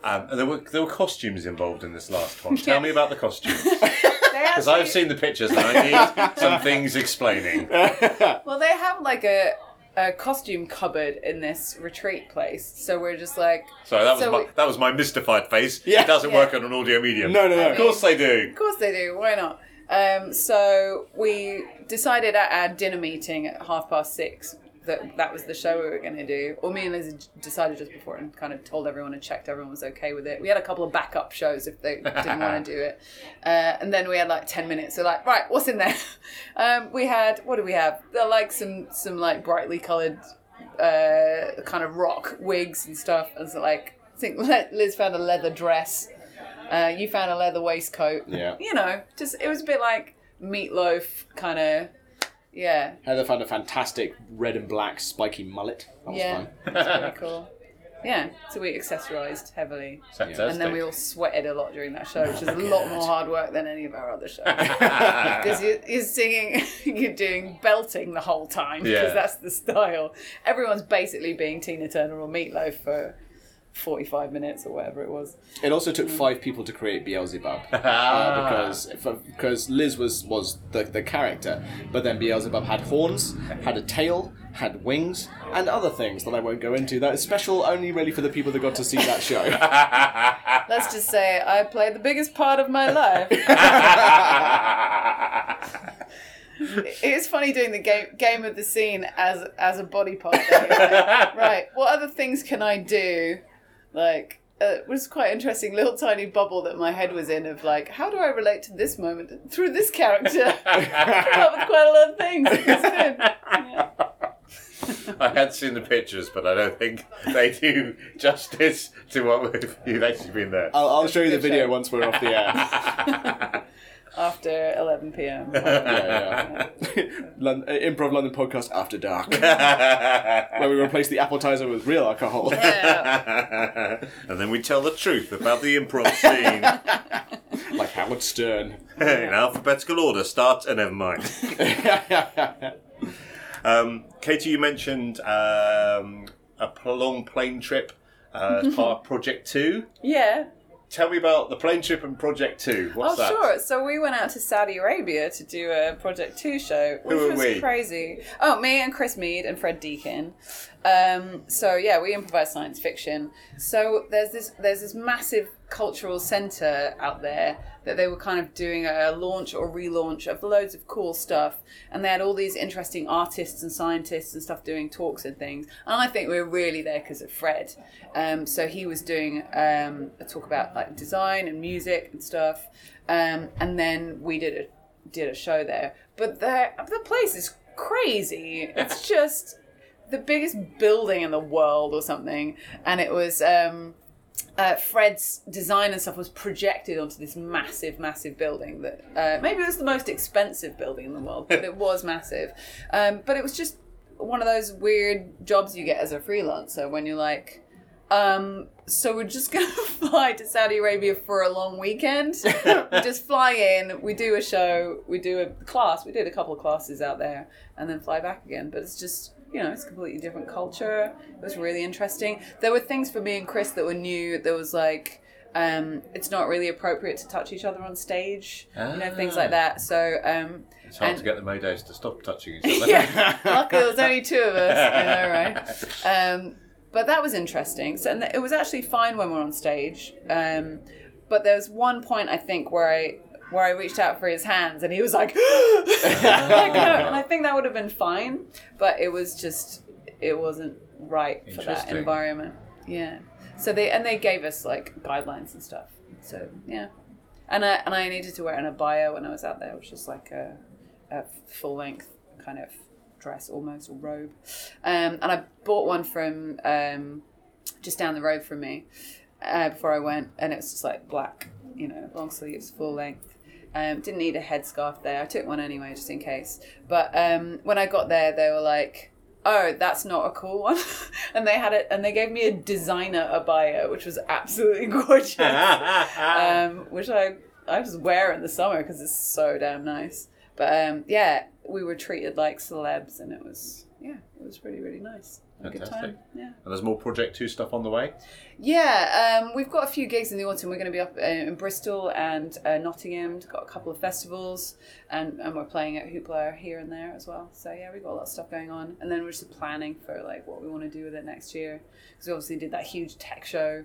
Speaker 1: Um, and there were there were costumes involved in this last one. Tell me about the costumes, because I've seen the pictures and I need some things explaining.
Speaker 2: Well, they have like a, a costume cupboard in this retreat place, so we're just like,
Speaker 1: Sorry, that was
Speaker 2: So
Speaker 1: my
Speaker 2: we-
Speaker 1: that was my mystified face.
Speaker 3: Yeah.
Speaker 1: It doesn't
Speaker 2: Yeah.
Speaker 1: work on an audio medium.
Speaker 3: No, no, no.
Speaker 1: Of course they do.
Speaker 2: of course they do. Why not? Um, so we decided at our dinner meeting at half past six that that was the show we were going to do. Or me and Liz decided just before and kind of told everyone and checked everyone was okay with it. We had a couple of backup shows if they didn't want to do it, uh, and then we had like ten minutes. So like, right, what's in there? Um, we had what do we have? There are like some some like brightly coloured uh, kind of rock wigs and stuff. And so like, I think Liz found a leather dress. Uh, you found a leather waistcoat.
Speaker 3: Yeah.
Speaker 2: You know, just it was a bit like meatloaf kind of. Yeah,
Speaker 3: Heather found a fantastic red and black spiky mullet. That was
Speaker 2: yeah,
Speaker 3: fun.
Speaker 2: that's pretty cool. Yeah, so we accessorized heavily,
Speaker 1: Fantastic.
Speaker 2: and then we all sweated a lot during that show, which is a oh lot more hard work than any of our other shows. Because you're, you're singing, you're doing belting the whole time because
Speaker 1: Yeah.
Speaker 2: that's the style. Everyone's basically being Tina Turner or Meatloaf for 45 minutes or whatever it was.
Speaker 3: It also took five people to create Beelzebub uh, because because Liz was was the, the character, but then Beelzebub had horns, had a tail, had wings, and other things that I won't go into. That is special only really for the people that got to see that show.
Speaker 2: Let's just say I played the biggest part of my life. It's funny doing the game game of the scene as as a body part. though. Right, what other things can I do? Like, uh, it was quite interesting little tiny bubble that my head was in of like, how do I relate to this moment through this character? Come up with quite a lot of things. It was good. Yeah.
Speaker 1: I had seen the pictures, but I don't think they do justice to what we've, you've actually been there.
Speaker 3: I'll, I'll show you the video once we're off the air.
Speaker 2: After 11 p.m.
Speaker 3: Yeah, yeah. Lon- uh, Improv London podcast after dark, where we replace the appetizer with real alcohol.
Speaker 2: Yeah.
Speaker 1: and then we tell the truth about the improv scene
Speaker 3: like Howard Stern.
Speaker 1: in alphabetical order. Start and never mind. Um, Katie, you mentioned um, a pl- long plane trip uh, as part of Project Two.
Speaker 2: Yeah.
Speaker 1: Tell me about the plane trip and Project Two. What's
Speaker 2: oh,
Speaker 1: that?
Speaker 2: sure. So we went out to Saudi Arabia to do a Project 2 show, which
Speaker 1: Who are
Speaker 2: was
Speaker 1: we?
Speaker 2: crazy. Oh, me and Chris Mead and Fred Deakin. Um, so yeah, we improvise science fiction. So there's this there's this massive cultural center out there that they were kind of doing a launch or relaunch of loads of cool stuff, and they had all these interesting artists and scientists and stuff doing talks and things. And I think we were really there because of Fred. Um, so he was doing um, a talk about like design and music and stuff, um, and then we did a did a show there. But the the place is crazy. It's just the biggest building in the world or something, and it was. Um, uh, Fred's design and stuff was projected onto this massive, massive building that uh, maybe it was the most expensive building in the world, but it was massive. Um, but it was just one of those weird jobs you get as a freelancer when you're like, um, so we're just gonna fly to Saudi Arabia for a long weekend. just fly in, we do a show, we do a class. We did a couple of classes out there, and then fly back again. But it's just you know, it's a completely different culture. It was really interesting. There were things for me and Chris that were new. There was like. Um, it's not really appropriate to touch each other on stage, you know, things like that. So, um,
Speaker 1: It's hard
Speaker 2: and-
Speaker 1: to get the Maydays to stop touching each other.
Speaker 2: yeah. Luckily, there was only two of us. You know, right? Um, but that was interesting. So and it was actually fine when we were on stage. Um, but there was one point I think where I where I reached out for his hands and he was like, and I think that would have been fine, but it was just it wasn't right for that environment. Yeah. So they and they gave us like guidelines and stuff. So yeah. And I and I needed to wear an abaya when I was out there, which is like a, a full length kind of dress almost or robe. Um, and I bought one from um, just down the road from me uh, before I went, and it was just like black you know, long sleeves, full length. Um, didn't need a headscarf there. I took one anyway, just in case. But um, when I got there, they were like, "Oh, that's not a cool one," and they had it, and they gave me a designer abaya, which was absolutely gorgeous, um, which I I just wear in the summer because it's so damn nice. But um, yeah, we were treated like celebs, and it was yeah, it was really really nice. A good time.
Speaker 1: Fantastic.
Speaker 2: Yeah.
Speaker 1: and there's more Project Two stuff on the way.
Speaker 2: Yeah, um, we've got a few gigs in the autumn. We're going to be up uh, in Bristol and uh, Nottingham. Got a couple of festivals, and, and we're playing at Hoopla here and there as well. So yeah, we've got a lot of stuff going on. And then we're just planning for like what we want to do with it next year. Because we obviously did that huge tech show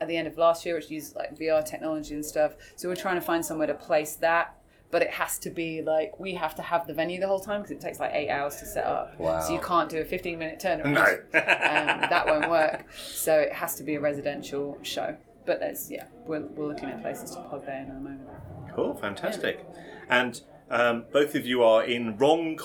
Speaker 2: at the end of last year, which used like VR technology and stuff. So we're trying to find somewhere to place that. But it has to be like we have to have the venue the whole time because it takes like eight hours to set up.
Speaker 1: Wow.
Speaker 2: So you can't do a fifteen minute turnaround
Speaker 1: No.
Speaker 2: um, that won't work. So it has to be a residential show. But there's yeah, we're, we're looking at places to plug there in at the moment.
Speaker 1: Cool, fantastic. And um, both of you are in Wrong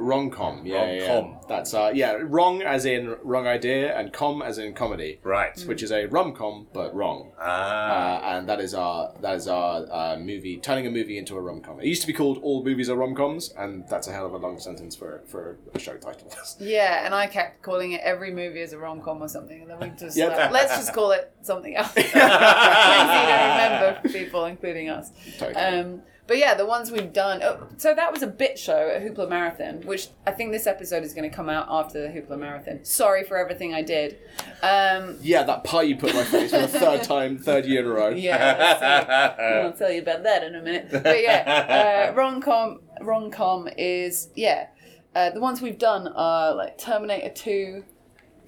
Speaker 3: Wrong com, yeah,
Speaker 1: Wrong
Speaker 3: yeah,
Speaker 1: com.
Speaker 3: yeah. That's uh, yeah, wrong as in wrong idea, and com as in comedy,
Speaker 1: Right.
Speaker 3: which is a rom com but wrong.
Speaker 1: Ah.
Speaker 3: Uh, and that is our that is our uh, movie turning a movie into a rom com. It used to be called All Movies Are Rom Coms, and that's a hell of a long sentence for for a show title.
Speaker 2: Yeah, and I kept calling it every movie is a rom com or something, and then we just
Speaker 3: Yep.
Speaker 2: like, let's just call it something else. It's easy to remember people, including us.
Speaker 3: Totally.
Speaker 2: Um, but yeah, the ones we've done. Oh, so that was a bit show at Hoopla Marathon, which I think this episode is going to come out after the Hoopla Marathon. Sorry for everything I did. Um,
Speaker 3: yeah, that pie you put in my face for the third time, third year in a row.
Speaker 2: yeah, I'll tell you about that in a minute. But yeah, uh, rom-com, rom-com is, yeah, uh, the ones we've done are like Terminator 2.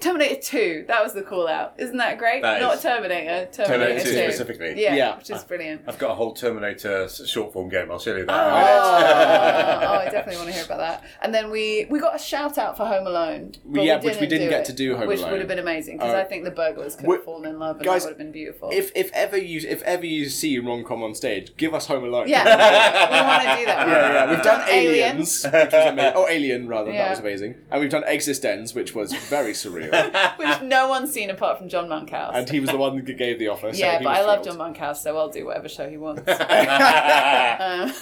Speaker 2: Terminator 2, that was the call out. Isn't that great?
Speaker 1: That
Speaker 2: Not
Speaker 1: is.
Speaker 2: Terminator, Terminator,
Speaker 1: Terminator 2
Speaker 2: 2.
Speaker 1: specifically.
Speaker 2: Yeah,
Speaker 3: Yeah.
Speaker 2: which is brilliant.
Speaker 1: I've got a whole Terminator s- short form game. I'll show you that.
Speaker 2: Oh,
Speaker 1: in a minute.
Speaker 2: oh, I definitely want to hear about that. And then we we got a shout out for Home Alone. but
Speaker 3: Yeah, which we didn't get
Speaker 2: it,
Speaker 3: to do Home
Speaker 2: which
Speaker 3: Alone.
Speaker 2: would have been amazing because
Speaker 3: Uh,
Speaker 2: I think the burglars could
Speaker 3: we-
Speaker 2: have fallen in love and
Speaker 3: guys,
Speaker 2: that would have been beautiful.
Speaker 3: If if ever you if ever you see rom com on stage, give us Home Alone.
Speaker 2: yeah, we want to do that.
Speaker 3: Yeah, yeah, we've done
Speaker 2: Aliens.
Speaker 3: Aliens, which was amazing. Oh, Alien rather, that was amazing. And we've done Existence, which was very surreal.
Speaker 2: which no one's seen apart from John Monkhouse.
Speaker 3: and he was the one that gave the offer. So
Speaker 2: yeah, but I love. John Monkhouse, so I'll do whatever show he wants. um,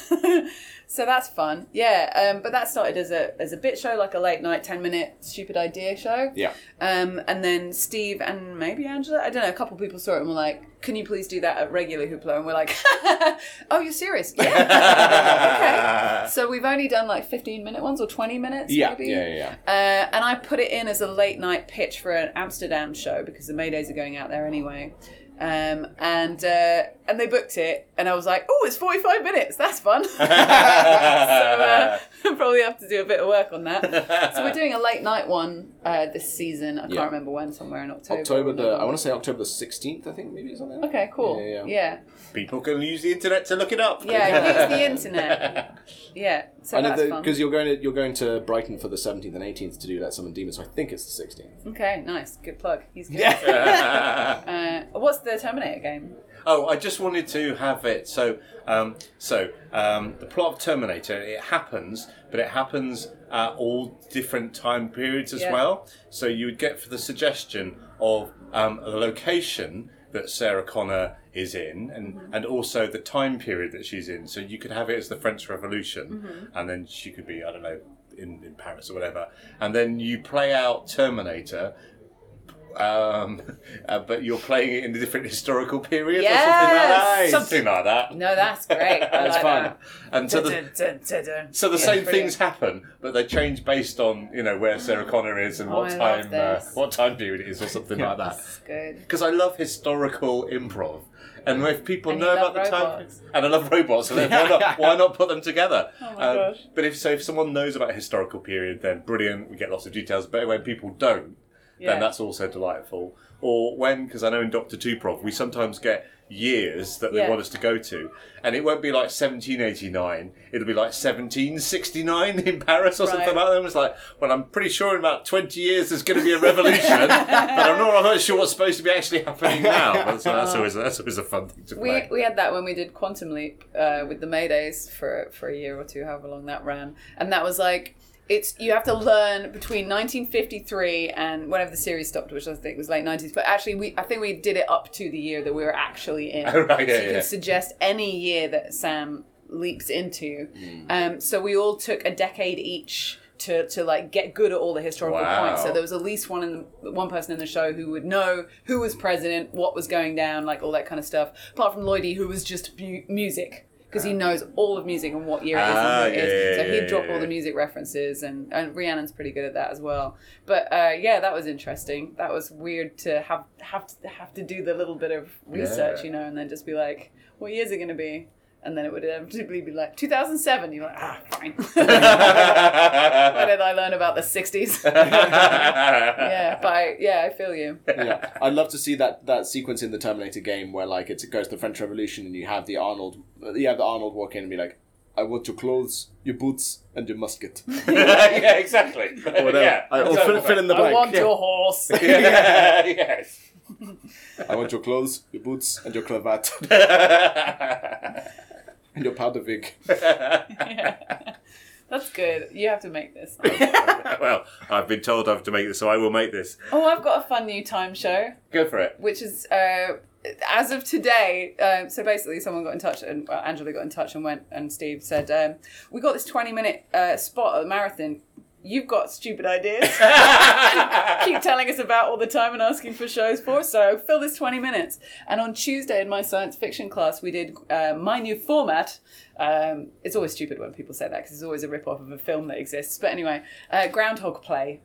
Speaker 2: so that's fun. Yeah, um, but that started as a as a bit show, like a late night, ten minute stupid idea show.
Speaker 3: Yeah.
Speaker 2: Um, and then Steve and maybe Angela, I don't know, a couple people saw it and were like, "Can you please do that at regular Hoopla?" And we're like, "Oh, you're serious? Yeah." okay. So we've only done like fifteen minute ones or twenty minutes,
Speaker 3: Yeah,
Speaker 2: maybe.
Speaker 3: yeah, yeah,
Speaker 2: Uh, and I put it in as a late night pitch for an Amsterdam show because the Maydays are going out there anyway. Um, and uh, and they booked it, and I was like, "Oh, it's forty five minutes. That's fun." so uh, probably have to do a bit of work on that. So we're doing a late night one uh, this season. I can't
Speaker 3: Yeah.
Speaker 2: remember when. Somewhere in October.
Speaker 3: October the I want to say October the sixteenth. I think maybe something.
Speaker 2: Okay, cool.
Speaker 3: Yeah,
Speaker 2: Yeah,
Speaker 3: yeah.
Speaker 2: Yeah.
Speaker 1: People can use the internet to look it up.
Speaker 2: Yeah, use the internet. Yeah, so
Speaker 3: I know
Speaker 2: that's fun.
Speaker 3: because you're going to you're going to Brighton for the seventeenth and eighteenth to do that Summon Demon. So I think it's the sixteenth.
Speaker 2: Okay, nice, good plug. He's good.
Speaker 3: Yeah.
Speaker 2: Uh, what's the Terminator game?
Speaker 1: Oh, I just wanted to have it. So, um, so um, the plot of Terminator it happens, but it happens at all different time periods as
Speaker 2: Yeah.
Speaker 1: well. So you would get for the suggestion of um, the location that Sarah Connor is in, and
Speaker 2: Mm-hmm.
Speaker 1: and also the time period that she's in. So you could have it as the French Revolution,
Speaker 2: Mm-hmm.
Speaker 1: and then she could be I don't know in, in Paris or whatever, and then you play out Terminator um, uh, but you're playing it in a different historical period or something like that.
Speaker 2: Yes!
Speaker 1: Something like that.
Speaker 2: No, that's great.
Speaker 3: That's
Speaker 2: like
Speaker 3: fun.
Speaker 2: that.
Speaker 1: And so the
Speaker 2: Dun, dun, dun, dun.
Speaker 1: so the
Speaker 2: Yeah,
Speaker 1: same
Speaker 2: brilliant.
Speaker 1: things happen, but they change based on you know where Sarah Connor is and
Speaker 2: Oh,
Speaker 1: what
Speaker 2: I
Speaker 1: time uh, what time period it is or something like that.
Speaker 2: That's good.
Speaker 1: Because I love historical improv. And if people
Speaker 2: And
Speaker 1: know about the time,
Speaker 2: robots.
Speaker 1: and I love robots, so then why not, why not put them together? Um,
Speaker 2: Oh my gosh.
Speaker 1: But if so, if someone knows about a historical period, then brilliant. We get lots of details. But when people don't,
Speaker 2: Yeah.
Speaker 1: then that's also delightful. Or when, because I know in Doctor Tuprov, we sometimes get years that they
Speaker 2: Yeah.
Speaker 1: want us to go to, and it won't be like 1789. It'll be like 1769 in Paris or something like that. And it's like, well, I'm pretty sure in about 20 years there's going to be a revolution, but I'm not, I'm not sure what's supposed to be actually happening now. But so that's always that's always a fun thing to
Speaker 2: We, we had that when we did Quantum Leap uh, with the Maydays for for a year or two, however long that ran, and that was like it's you have to learn between 1953 and whenever the series stopped, which I think was late 90s. But actually, we I think we did it up to the year that we were actually in.
Speaker 1: Oh, right,
Speaker 2: so
Speaker 1: yeah,
Speaker 2: you
Speaker 1: yeah.
Speaker 2: can suggest any year that Sam leaps into.
Speaker 1: Hmm.
Speaker 2: Um, so we all took a decade each. To, to like get good at all the historical
Speaker 1: Wow.
Speaker 2: points, so there was at least one in the, one person in the show who would know who was president, what was going down, like all that kind of stuff. Apart from Lloydie, who was just mu- music because he knows all of music and what year it is and
Speaker 1: Ah,
Speaker 2: it is.
Speaker 1: yeah,
Speaker 2: so he'd drop all the music references, and, and Rhiannon's pretty good at that as well. But uh, yeah, that was interesting. That was weird to have have to have to do the little bit of research, you know, and then just be like, what year is it going to be? And then it would inevitably be like 2007. You're like, ah, fine. Why did I learn about the 60s? yeah, but I, yeah, I feel you.
Speaker 3: yeah, I'd love to see that that sequence in the Terminator game where like it's, it goes to the French Revolution and you have the Arnold, you have the Arnold walk in and be like, "I want your clothes, your boots, and your musket."
Speaker 1: yeah, exactly.
Speaker 3: Whatever.
Speaker 1: Yeah,
Speaker 3: I, or fill, fill in the blank.
Speaker 2: I want
Speaker 3: Yeah.
Speaker 2: your horse.
Speaker 1: yeah, yes.
Speaker 3: I want your clothes, your boots, and your cravat, and your powder wig.
Speaker 2: That's good. You have to make this.
Speaker 1: well, I've been told I have to make this, so I will make this.
Speaker 2: Oh, I've got a fun new time show.
Speaker 1: Go for it.
Speaker 2: which is uh, as of today. Um, so basically, someone got in touch, and well, Angela got in touch and went, and Steve said, um, "We got this twenty-minute uh, spot at the marathon. You've got stupid ideas. Keep telling us about all the time and asking for shows for. So fill this twenty minutes." And on Tuesday in my science fiction class, we did uh, my new format. Um, it's always stupid when people say that because it's always a rip-off of a film that exists. But anyway, uh, Groundhog Play.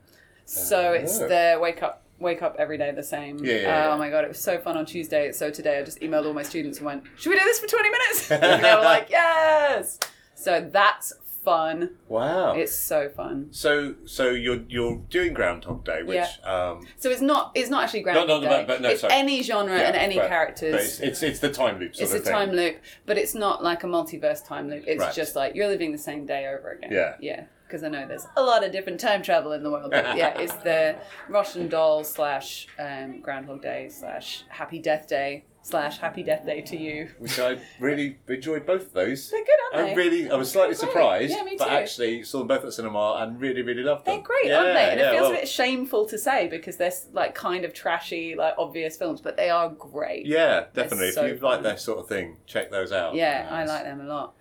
Speaker 2: So it's
Speaker 1: Oh.
Speaker 2: the wake up, wake up every day the same.
Speaker 1: Yeah, yeah, yeah.
Speaker 2: Oh my god, it was so fun on Tuesday. So today I just emailed all my students and went, "Should we do this for twenty minutes?" and they were like, "Yes." So that's fun.
Speaker 1: Wow.
Speaker 2: It's so fun.
Speaker 1: so, so you're you're doing Groundhog Day, which
Speaker 2: Yeah.
Speaker 1: um,
Speaker 2: So it's not it's not actually Groundhog
Speaker 1: no, no,
Speaker 2: Day.
Speaker 1: but- no,
Speaker 2: it's
Speaker 1: sorry.
Speaker 2: any genre
Speaker 1: yeah,
Speaker 2: and any
Speaker 1: but-
Speaker 2: characters.
Speaker 1: but it's, it's it's the time loop
Speaker 2: it's a
Speaker 1: thing.
Speaker 2: time loop, but it's not like a multiverse time loop. It's
Speaker 1: Right.
Speaker 2: just like you're living the same day over again.
Speaker 1: Yeah.
Speaker 2: Yeah. Because I know there's a lot of different time travel in the world. Yeah, it's the Russian doll slash um, Groundhog Day slash Happy Death Day slash Happy Death Day to you.
Speaker 1: Which I really enjoyed both of those.
Speaker 2: They're good, aren't they?
Speaker 1: I
Speaker 2: they?
Speaker 1: really, I was slightly
Speaker 2: They're
Speaker 1: surprised,
Speaker 2: Yeah, me
Speaker 1: but actually saw them both at cinema and really, really loved them.
Speaker 2: They're great,
Speaker 1: yeah,
Speaker 2: aren't they? And
Speaker 1: yeah,
Speaker 2: it feels
Speaker 1: well,
Speaker 2: a bit shameful to say because they're like kind of trashy, like obvious films, but they are great.
Speaker 1: Yeah, definitely.
Speaker 2: so
Speaker 1: if you like that sort of thing, check those out.
Speaker 2: Yeah, I like them a lot.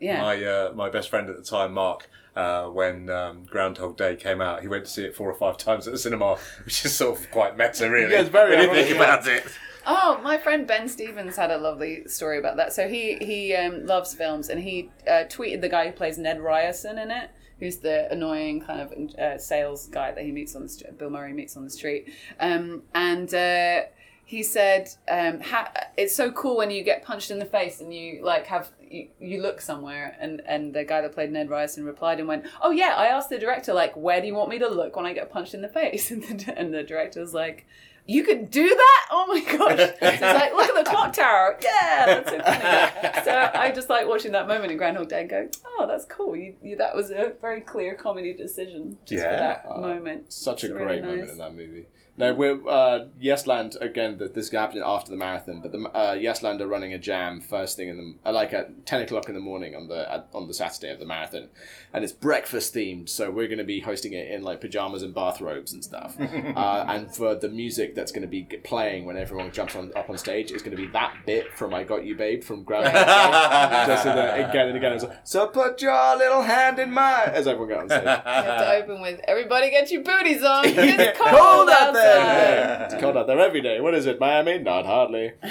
Speaker 2: Yeah.
Speaker 1: My uh, my best friend at the time, Mark, uh, when um, Groundhog Day came out, he went to see it four or five times at the cinema, which is sort of quite meta, really.
Speaker 3: Yeah, it's very
Speaker 1: when you think about it.
Speaker 2: Oh, my friend Ben Stevens had a lovely story about that. So he he um, loves films, and he uh, tweeted the guy who plays Ned Ryerson in it, who's the annoying kind of uh, sales guy that he meets on the street, Bill Murray meets on the street, um, and. Uh, he said, um, ha- "It's so cool when you get punched in the face and you like have you, you look somewhere." And and the guy that played Ned Ryerson replied and went, "Oh yeah, I asked the director like, where do you want me to look when I get punched in the face?" And the, and the director was like, "You could do that? Oh my gosh!" It's like, "Look at the clock tower. Yeah, that's so funny." so I just like watching that moment in Groundhog Day and go, "Oh, that's cool. You, you, that was a very clear comedy decision just for
Speaker 1: Yeah.
Speaker 2: that
Speaker 3: Uh,
Speaker 2: moment."
Speaker 3: Such a
Speaker 2: It's
Speaker 3: great
Speaker 2: really
Speaker 3: moment in that movie. Now we're uh, Yesland again. That this happened after the marathon, but the uh, Yesland are running a jam first thing in the uh, like at ten o'clock in the morning on the at, on the Saturday of the marathon, and it's breakfast themed. So we're going to be hosting it in like pajamas and bathrobes and stuff. uh, and for the music that's going to be playing when everyone jumps on up on stage, it's going to be that bit from "I Got You, Babe" from Groundhog Day. Just in the, again and again. It's like, so put your little hand in mine as everyone got on stage.
Speaker 2: You have to open with "Everybody get your booties on. It's
Speaker 3: Yeah.
Speaker 2: cold,
Speaker 3: Cold out there.
Speaker 2: Outside."
Speaker 3: It's cold out there every day. What is it, Miami? Not hardly.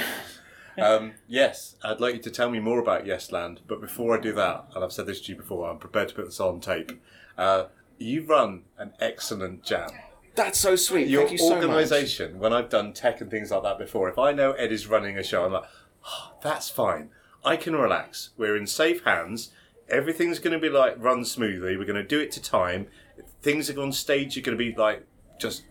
Speaker 1: Um, yes, I'd like you to tell me more about Yesland, but before I do that, and I've said this to you before, I'm prepared to put this on tape. Uh, you run an excellent jam.
Speaker 3: That's so sweet.
Speaker 1: Your
Speaker 3: Thank you so much.
Speaker 1: organisation, when I've done tech and things like that before, if I know Ed is running a show, I'm like, oh, that's fine. I can relax. We're in safe hands. Everything's going to be like run smoothly. We're going to do it to time. Things are on stage are going to be like just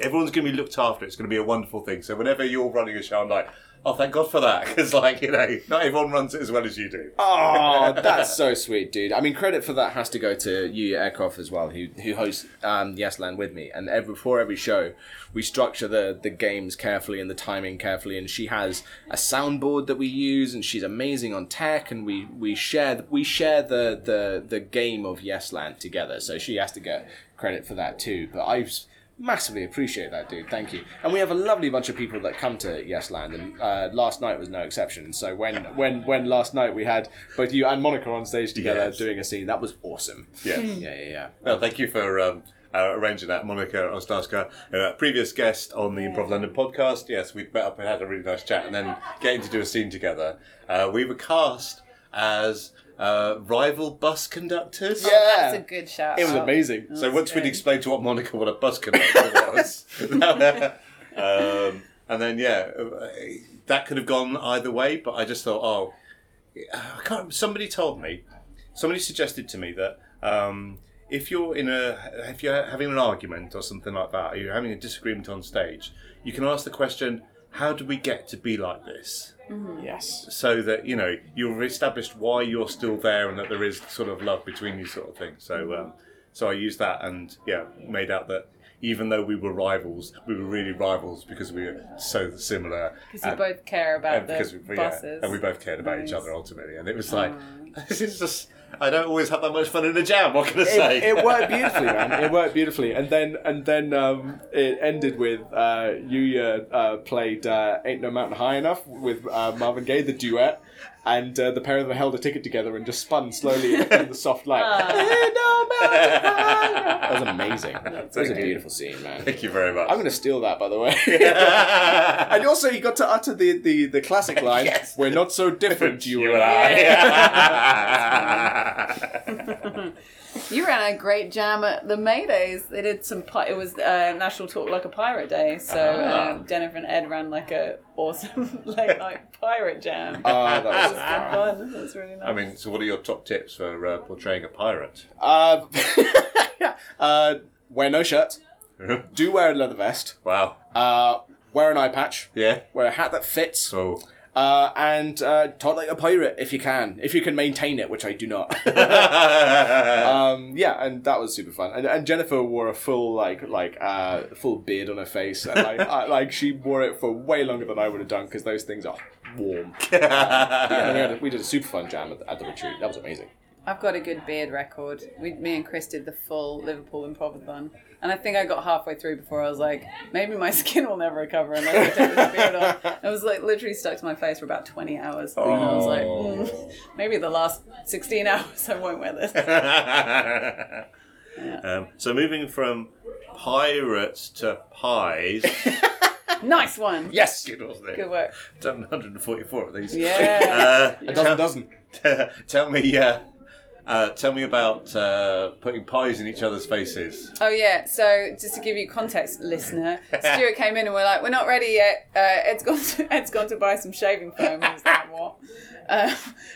Speaker 1: everyone's going to be looked after. It's going to be a wonderful thing. So whenever you're running a show, I'm like, oh, thank God for that, because like you know, not everyone runs it as well as you do.
Speaker 3: Oh, that's so sweet, dude. I mean, credit for that has to go to you, Aircroft, as well, who who hosts um, Yes Land with me. And every, before every show, we structure the the games carefully and the timing carefully. And she has a soundboard that we use, and she's amazing on tech. And we we share we share the the the game of Yes Land together. So she has to get credit for that too. But I massively appreciate that, dude. Thank you. And we have a lovely bunch of people that come to Yes Land, and uh, last night was no exception. So when when when last night we had both you and Monica on stage together
Speaker 1: Yes.
Speaker 3: doing a scene, that was awesome.
Speaker 1: Yeah.
Speaker 3: Yeah, yeah, yeah.
Speaker 1: Well, thank you for um, uh, arranging that, Monica Ostaska, uh, previous guest on the Improv London podcast. Yes, we met up and had a really nice chat, and then getting to do a scene together. Uh, we were cast as uh, rival bus conductors.
Speaker 3: Yeah.
Speaker 2: That's a good shout.
Speaker 3: It was
Speaker 2: out.
Speaker 3: amazing.
Speaker 1: So once we'd explained to what Monica what a bus conductor was, um, and then yeah, uh, that could have gone either way. But I just thought, oh, I can't. Somebody told me, somebody suggested to me that um, if you're in a, if you're having an argument or something like that, or you're having a disagreement on stage, you can ask the question, "How do we get to be like this?" Mm-hmm.
Speaker 3: Yes.
Speaker 1: so that you know you've established why you're still there and that there is sort of love between you sort of thing. So mm-hmm. um, so I used that and yeah made out that even though we were rivals we were really rivals because we were so similar.
Speaker 2: Because
Speaker 1: we
Speaker 2: both care about
Speaker 1: and
Speaker 2: the
Speaker 1: because we, yeah,
Speaker 2: buses.
Speaker 1: and we both cared about each other ultimately. And it was ah. like this is just I don't always have that much fun in a jam what can I
Speaker 3: It,
Speaker 1: say?
Speaker 3: it worked beautifully, man. It worked beautifully, and then and then um, it ended with uh, Yuya uh, played uh, "Ain't No Mountain High Enough" with uh, Marvin Gaye, the duet, and uh, the pair of them held a ticket together and just spun slowly in, in the soft light. Ain't no mountain high enough. That was amazing. That was a beautiful scene, man.
Speaker 1: thank you very much
Speaker 3: I'm going to steal that, by the way. and also, you got to utter the, the, the classic line,
Speaker 1: Yes.
Speaker 3: "We're not so different, you,
Speaker 1: you
Speaker 3: and
Speaker 1: and
Speaker 3: I."
Speaker 1: I
Speaker 2: You ran a great jam at the Maydays. They did some. Pi- it was uh, National Talk Like a Pirate Day, so
Speaker 1: Ah.
Speaker 2: um, Jennifer and Ed ran like a awesome late night pirate jam.
Speaker 3: Oh, that
Speaker 2: That
Speaker 3: was
Speaker 2: was good fun. That was really nice.
Speaker 1: I mean so what are your top tips for uh, portraying a pirate
Speaker 3: Uh, uh, wear no shirt. Do wear a leather vest.
Speaker 1: wow
Speaker 3: Uh, wear an eye patch.
Speaker 1: yeah
Speaker 3: Wear a hat that fits.
Speaker 1: so
Speaker 3: Uh, and uh, talk like a pirate if you can. If you can maintain it, which I do not. um, yeah, and that was super fun. And, and Jennifer wore a full like like uh, full beard on her face, and like I, like she wore it for way longer than I would have done because those things are warm. yeah, we, had a, we did a super fun jam at the, at the retreat. That was amazing.
Speaker 2: I've got a good beard record. We, me and Chris did the full Liverpool improvathon, and I think I got halfway through before I was like, maybe my skin will never recover unless I take this beard off. It was like literally stuck to my face for about twenty hours, and I was like,
Speaker 1: Oh.
Speaker 2: mm, maybe the last sixteen hours I won't wear this.
Speaker 1: um, so moving from pirates to pies.
Speaker 2: nice one.
Speaker 3: Yes,
Speaker 1: Good, wasn't it?
Speaker 2: Good work.
Speaker 1: Done 144 of these.
Speaker 2: Yeah.
Speaker 1: Uh,
Speaker 3: a dozen dozen.
Speaker 1: tell me, uh, uh, tell me about uh, putting pies in each other's faces.
Speaker 2: Oh yeah. So just to give you context, listener, Stuart came in and we're like, we're not ready yet. Uh, Ed's gone. To, Ed's gone to buy some shaving foam. Was like, what? Uh,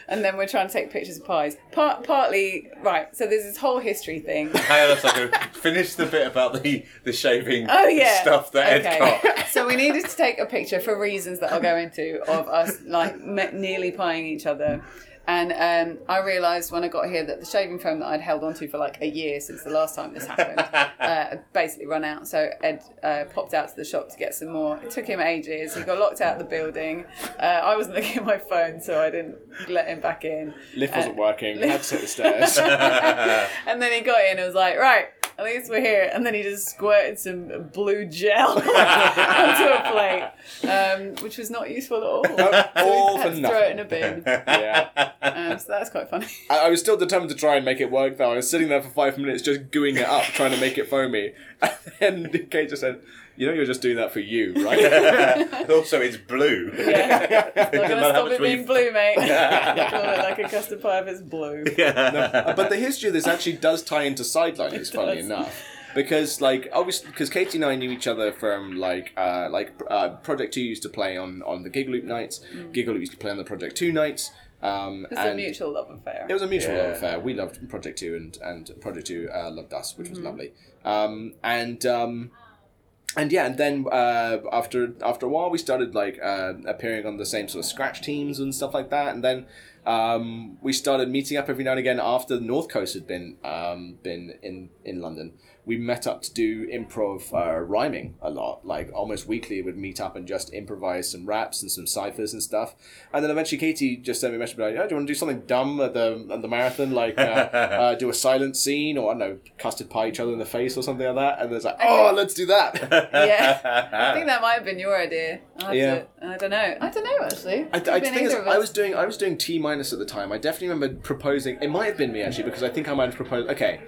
Speaker 2: and then we're trying to take pictures of pies. Part, partly right. So there's this whole history thing.
Speaker 1: Hang on a second. Finish the bit about the, the shaving
Speaker 2: Oh yeah.
Speaker 1: stuff that Ed got.
Speaker 2: so we needed to take a picture for reasons that I'll go into of us like nearly pieing each other. And um, I realised when I got here that the shaving foam that I'd held onto for like a year since the last time this happened uh, had basically run out. So Ed uh, popped out to the shop to get some more. It took him ages. He got locked out of the building. Uh, I wasn't looking at my phone, so I didn't let him back in.
Speaker 3: Lift
Speaker 2: Uh,
Speaker 3: wasn't working. Had to hit the stairs.
Speaker 2: and then he got in and was like, right, at least we're here. And then he just squirted some blue gel onto a plate, um, which was not useful at all.
Speaker 3: all
Speaker 2: Had
Speaker 3: for
Speaker 2: to throw it in a bin.
Speaker 3: yeah.
Speaker 2: Um, so that's quite funny.
Speaker 3: I, I was still determined to try and make it work though. I was sitting there for five minutes just gooing it up, trying to make it foamy. And then Kate just said, You know, you're just doing that for you, right?
Speaker 1: Also, it's blue.
Speaker 2: Yeah. Not going to stop it being blue, mate. Call it like a custard pie if it's blue.
Speaker 3: but the history of this actually does tie into sideliners, funnily
Speaker 2: funny
Speaker 3: enough. Because like obviously, because Katie and I knew each other from like uh, like uh, Project Two used to play on on the Gigaloop nights. Gigaloop used to play on the Project Two nights. Um,
Speaker 2: It's a
Speaker 3: and
Speaker 2: mutual love affair.
Speaker 3: It was a mutual
Speaker 1: Yeah.
Speaker 3: love affair. We loved Project Two, and and Project Two uh, loved us, which
Speaker 2: Mm-hmm.
Speaker 3: was lovely. Um, and um, and yeah, and then uh, after after a while, we started like uh, appearing on the same sort of scratch teams and stuff like that, and then um, we started meeting up every now and again after the North Coast had been um, been in in London. We met up to do improv uh, rhyming a lot, like almost weekly. We'd meet up and just improvise some raps and some ciphers and stuff. And then eventually, Katie just sent me a message like, "Oh, do you want to do something dumb at the at the marathon, like uh, uh, do a silent scene or I don't know, custard pie each other in the face or something like that?" And there's like, "Oh, let's do that."
Speaker 2: Yeah. I think that might have been your idea. I
Speaker 3: Yeah.
Speaker 2: To, I don't know. I don't know actually.
Speaker 3: I, I,
Speaker 2: Could have been
Speaker 3: the thing is,
Speaker 2: either of
Speaker 3: I was doing I was doing T minus at the time. I definitely remember proposing. It might have been me actually because I think I might have proposed. Okay,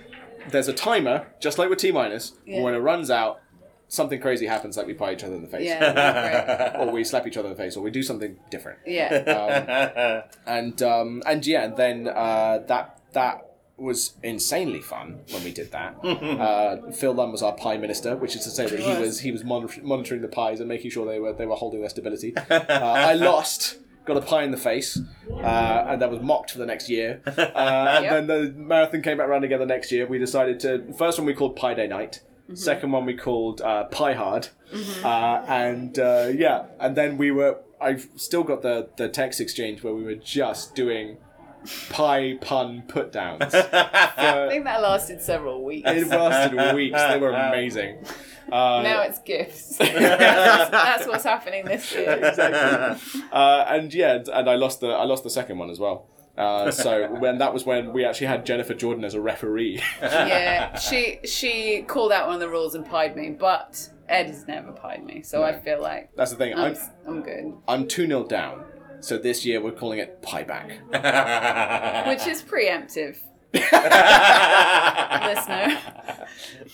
Speaker 3: there's a timer, just like with T minus.
Speaker 2: Yeah.
Speaker 3: When it runs out, something crazy happens, like we pie each other in the face,
Speaker 2: Yeah. that'd be great.
Speaker 3: or we slap each other in the face, or we do something different.
Speaker 2: Yeah.
Speaker 3: And um, and yeah, and then uh, that that was insanely fun when we did that. uh, Phil Lunn was our pie minister, which is to say that he
Speaker 2: was.
Speaker 3: was he was monitor- monitoring the pies and making sure they were they were holding their stability. Uh, I lost. Got a pie in the face, uh, and that was mocked for the next year. Uh, and
Speaker 2: Yep.
Speaker 3: then the marathon came back around again the next year. We decided to first one we called Pie Day Night. Second one we called uh, Pie Hard, uh, and uh, yeah, and then we were. I've still got the the text exchange where we were just doing pie pun put downs.
Speaker 2: I think that lasted several weeks.
Speaker 3: it lasted weeks. They were amazing. Uh,
Speaker 2: now it's gifts. that's, that's what's happening this year.
Speaker 3: exactly. Uh, and yeah, and I lost the I lost the second one as well. Uh, so when that was when we actually had Jennifer Jordan as a referee.
Speaker 2: Yeah, she she called out one of the rules and pied me, but Ed has never pied me, so I feel like
Speaker 3: That's the thing.
Speaker 2: I'm,
Speaker 3: I'm
Speaker 2: I'm good.
Speaker 3: I'm two 0 down. So this year we're calling it pie back.
Speaker 2: Which is preemptive. Listener,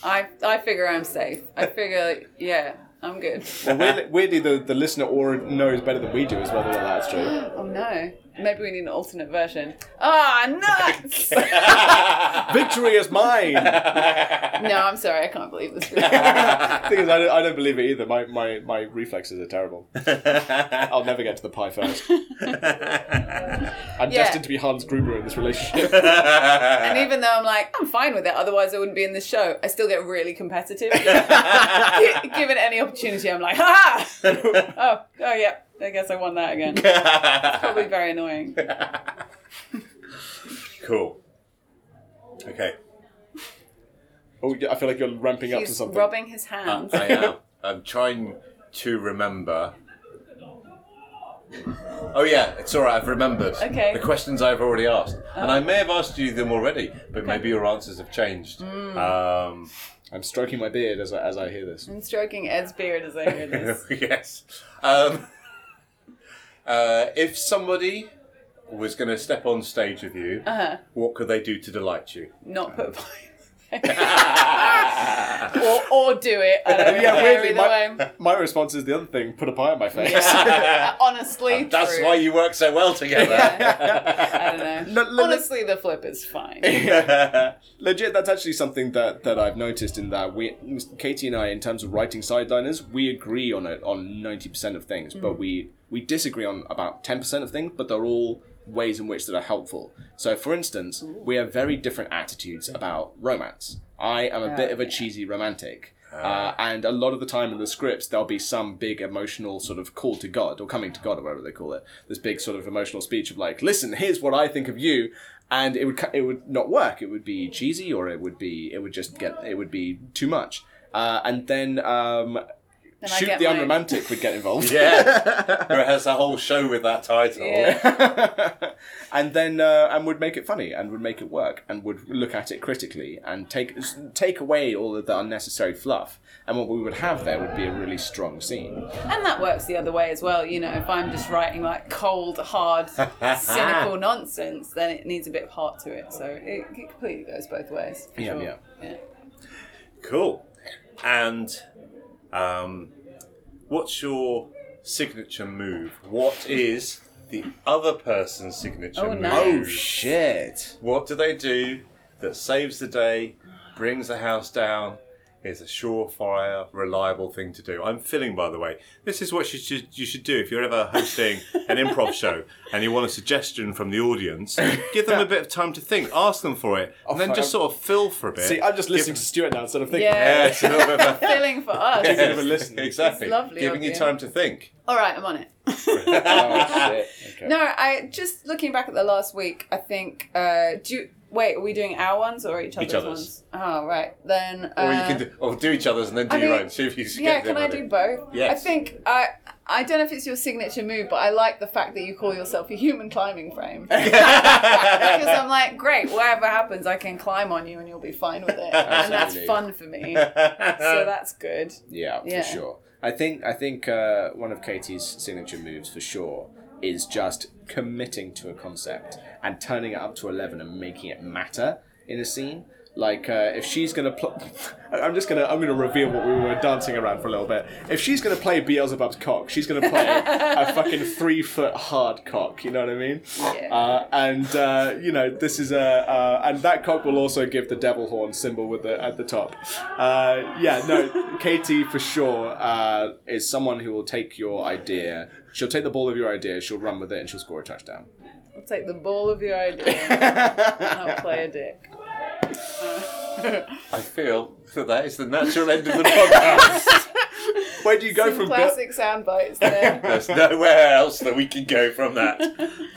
Speaker 2: I I figure I'm safe. I figure, yeah, I'm good.
Speaker 3: Well, weirdly, the, the listener already knows better than we do as whether or that's true.
Speaker 2: Oh no, maybe we need an alternate version. Ah, nuts!
Speaker 3: Victory is mine.
Speaker 2: no, I'm sorry, I can't believe this.
Speaker 3: thing is, I don't, I don't believe it either. My, my, my reflexes are terrible. I'll never get to the pie first. I'm
Speaker 2: Yeah.
Speaker 3: destined to be Hans Gruber in this relationship.
Speaker 2: And even though I'm like, I'm fine with it, otherwise I wouldn't be in this show, I still get really competitive. Given any opportunity, I'm like, ha ha! oh, oh yeah, I guess I won that again. It's probably very annoying.
Speaker 1: cool. Okay.
Speaker 3: Oh, I feel like you're ramping up to
Speaker 2: He's
Speaker 3: something.
Speaker 2: rubbing his
Speaker 1: Uh,
Speaker 2: hands.
Speaker 1: I am. I'm trying to remember. Oh yeah, it's all right. I've remembered
Speaker 2: Okay.
Speaker 1: the questions I've already asked, and I may have asked you them already, but maybe your answers have changed.
Speaker 2: Hmm.
Speaker 1: Um,
Speaker 3: I'm stroking my beard as I, as I hear this.
Speaker 2: I'm stroking Ed's beard as I hear this.
Speaker 1: yes. Um, uh, if somebody was going to step on stage with you,
Speaker 2: Uh-huh.
Speaker 1: what could they do to delight you?
Speaker 2: Not put or, or do it. I don't
Speaker 3: Yeah, weirdly, my,
Speaker 2: way.
Speaker 3: my response is the other thing put a pie on my face.
Speaker 2: Yeah. Honestly,
Speaker 1: That's
Speaker 2: true.
Speaker 1: why you work so well together.
Speaker 2: I don't know.
Speaker 3: No, no, no.
Speaker 2: Honestly, the flip is fine.
Speaker 3: Legit, that's actually something that, that I've noticed in that we, Katie and I, in terms of writing sideliners, we agree on it on ninety percent of things, but we we disagree on about ten percent of things. But they're all ways in which that are helpful. So, for instance, we have very different attitudes about romance. I am a bit of a cheesy romantic. Uh, and a lot of the time in the scripts, there'll be some big emotional sort of call to God or coming to God or whatever they call it. This big sort of emotional speech of like, listen, here's what I think of you, and it would it would not work. It would be cheesy, or it would be it would just get it would be too much. Uh, and then um,
Speaker 2: Then I
Speaker 3: shoot
Speaker 2: get
Speaker 3: the
Speaker 2: my-
Speaker 3: unromantic would get involved.
Speaker 1: yeah. Who has a whole show with that title.
Speaker 2: Yeah.
Speaker 3: and then uh, and would make it funny and would make it work and would look at it critically and take take away all of the unnecessary fluff. And what we would have there would be a really strong scene.
Speaker 2: And that works the other way as well. You know, if I'm just writing like cold, hard, cynical nonsense, then it needs a bit of heart to it. So it, it completely goes both ways. for
Speaker 3: Yeah,
Speaker 2: sure.
Speaker 3: yeah.
Speaker 2: yeah.
Speaker 1: Cool. And um, what's your signature move? What is the other person's signature
Speaker 2: Oh,
Speaker 1: move?
Speaker 2: nice.
Speaker 3: Oh, shit!
Speaker 1: What do they do that saves the day, brings the house down, is a surefire, reliable thing to do. I'm filling, by the way. This is what you should you should do if you're ever hosting an improv show and you want a suggestion from the audience. Give them a bit of time to think. Ask them for it, and then
Speaker 3: fuck,
Speaker 1: just sort of fill for a bit.
Speaker 3: See, I'm just listening
Speaker 1: Give-
Speaker 3: to Stuart now instead of thinking.
Speaker 2: Yeah.
Speaker 1: Yes, a little bit of a
Speaker 2: Filling for us.
Speaker 3: bit of a listen.
Speaker 1: Exactly.
Speaker 2: It's lovely
Speaker 1: Giving
Speaker 2: of
Speaker 1: you
Speaker 2: you.
Speaker 1: time to think.
Speaker 2: All right, I'm on it.
Speaker 3: Oh, shit. Okay.
Speaker 2: No, I just looking back at the last week. I think. Uh, do you, wait? Are we doing our ones or each other's,
Speaker 1: other's.
Speaker 2: ones? Oh, right. Then. Uh,
Speaker 1: Or you can do, or do each other's and then do
Speaker 2: I
Speaker 1: your
Speaker 2: mean,
Speaker 1: own. See if you
Speaker 2: Yeah, can I do both?
Speaker 1: Yes.
Speaker 2: I think I. I don't know if it's your signature move, but I like the fact that you call yourself a human climbing frame. because I'm like, great, whatever happens, I can climb on you and you'll be fine with it. And that's fun for me. So that's good.
Speaker 3: Yeah,
Speaker 2: Yeah.
Speaker 3: for sure. I think I think uh, one of Katie's signature moves for sure is just committing to a concept and turning it up to eleven and making it matter in a scene. Like uh, if she's gonna pl- I'm just gonna I'm gonna reveal what we were dancing around for a little bit. If she's gonna play Beelzebub's cock, she's gonna play a fucking three foot hard cock. You know what I mean?
Speaker 2: Yeah.
Speaker 3: Uh, and uh, you know this is a uh, and that cock will also give the devil horn symbol with the at the top. Uh, yeah, no, Katie for sure uh, is someone who will take your idea. She'll take the ball of your idea. She'll run with it and she'll score a touchdown.
Speaker 2: I'll take the ball of your idea and I'll play a dick.
Speaker 1: I feel that that is the natural end of the podcast.
Speaker 3: Where do you go
Speaker 2: Some
Speaker 3: from? Bill-
Speaker 2: classic sound bites there.
Speaker 1: There's nowhere else that we can go from that.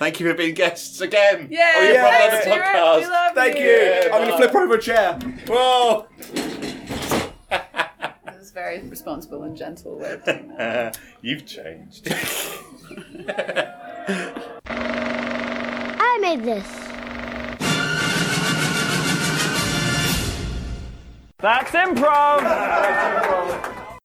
Speaker 1: Thank you for being guests again.
Speaker 2: Yeah,
Speaker 1: on oh, your
Speaker 3: yeah,
Speaker 2: thanks,
Speaker 1: podcast.
Speaker 2: We love
Speaker 3: Thank you.
Speaker 1: Yeah,
Speaker 3: I'm gonna flip over a chair.
Speaker 1: Whoa!
Speaker 2: This is a very responsible and gentle way of doing that.
Speaker 1: Uh, you've changed.
Speaker 4: I made this.
Speaker 5: That's improv!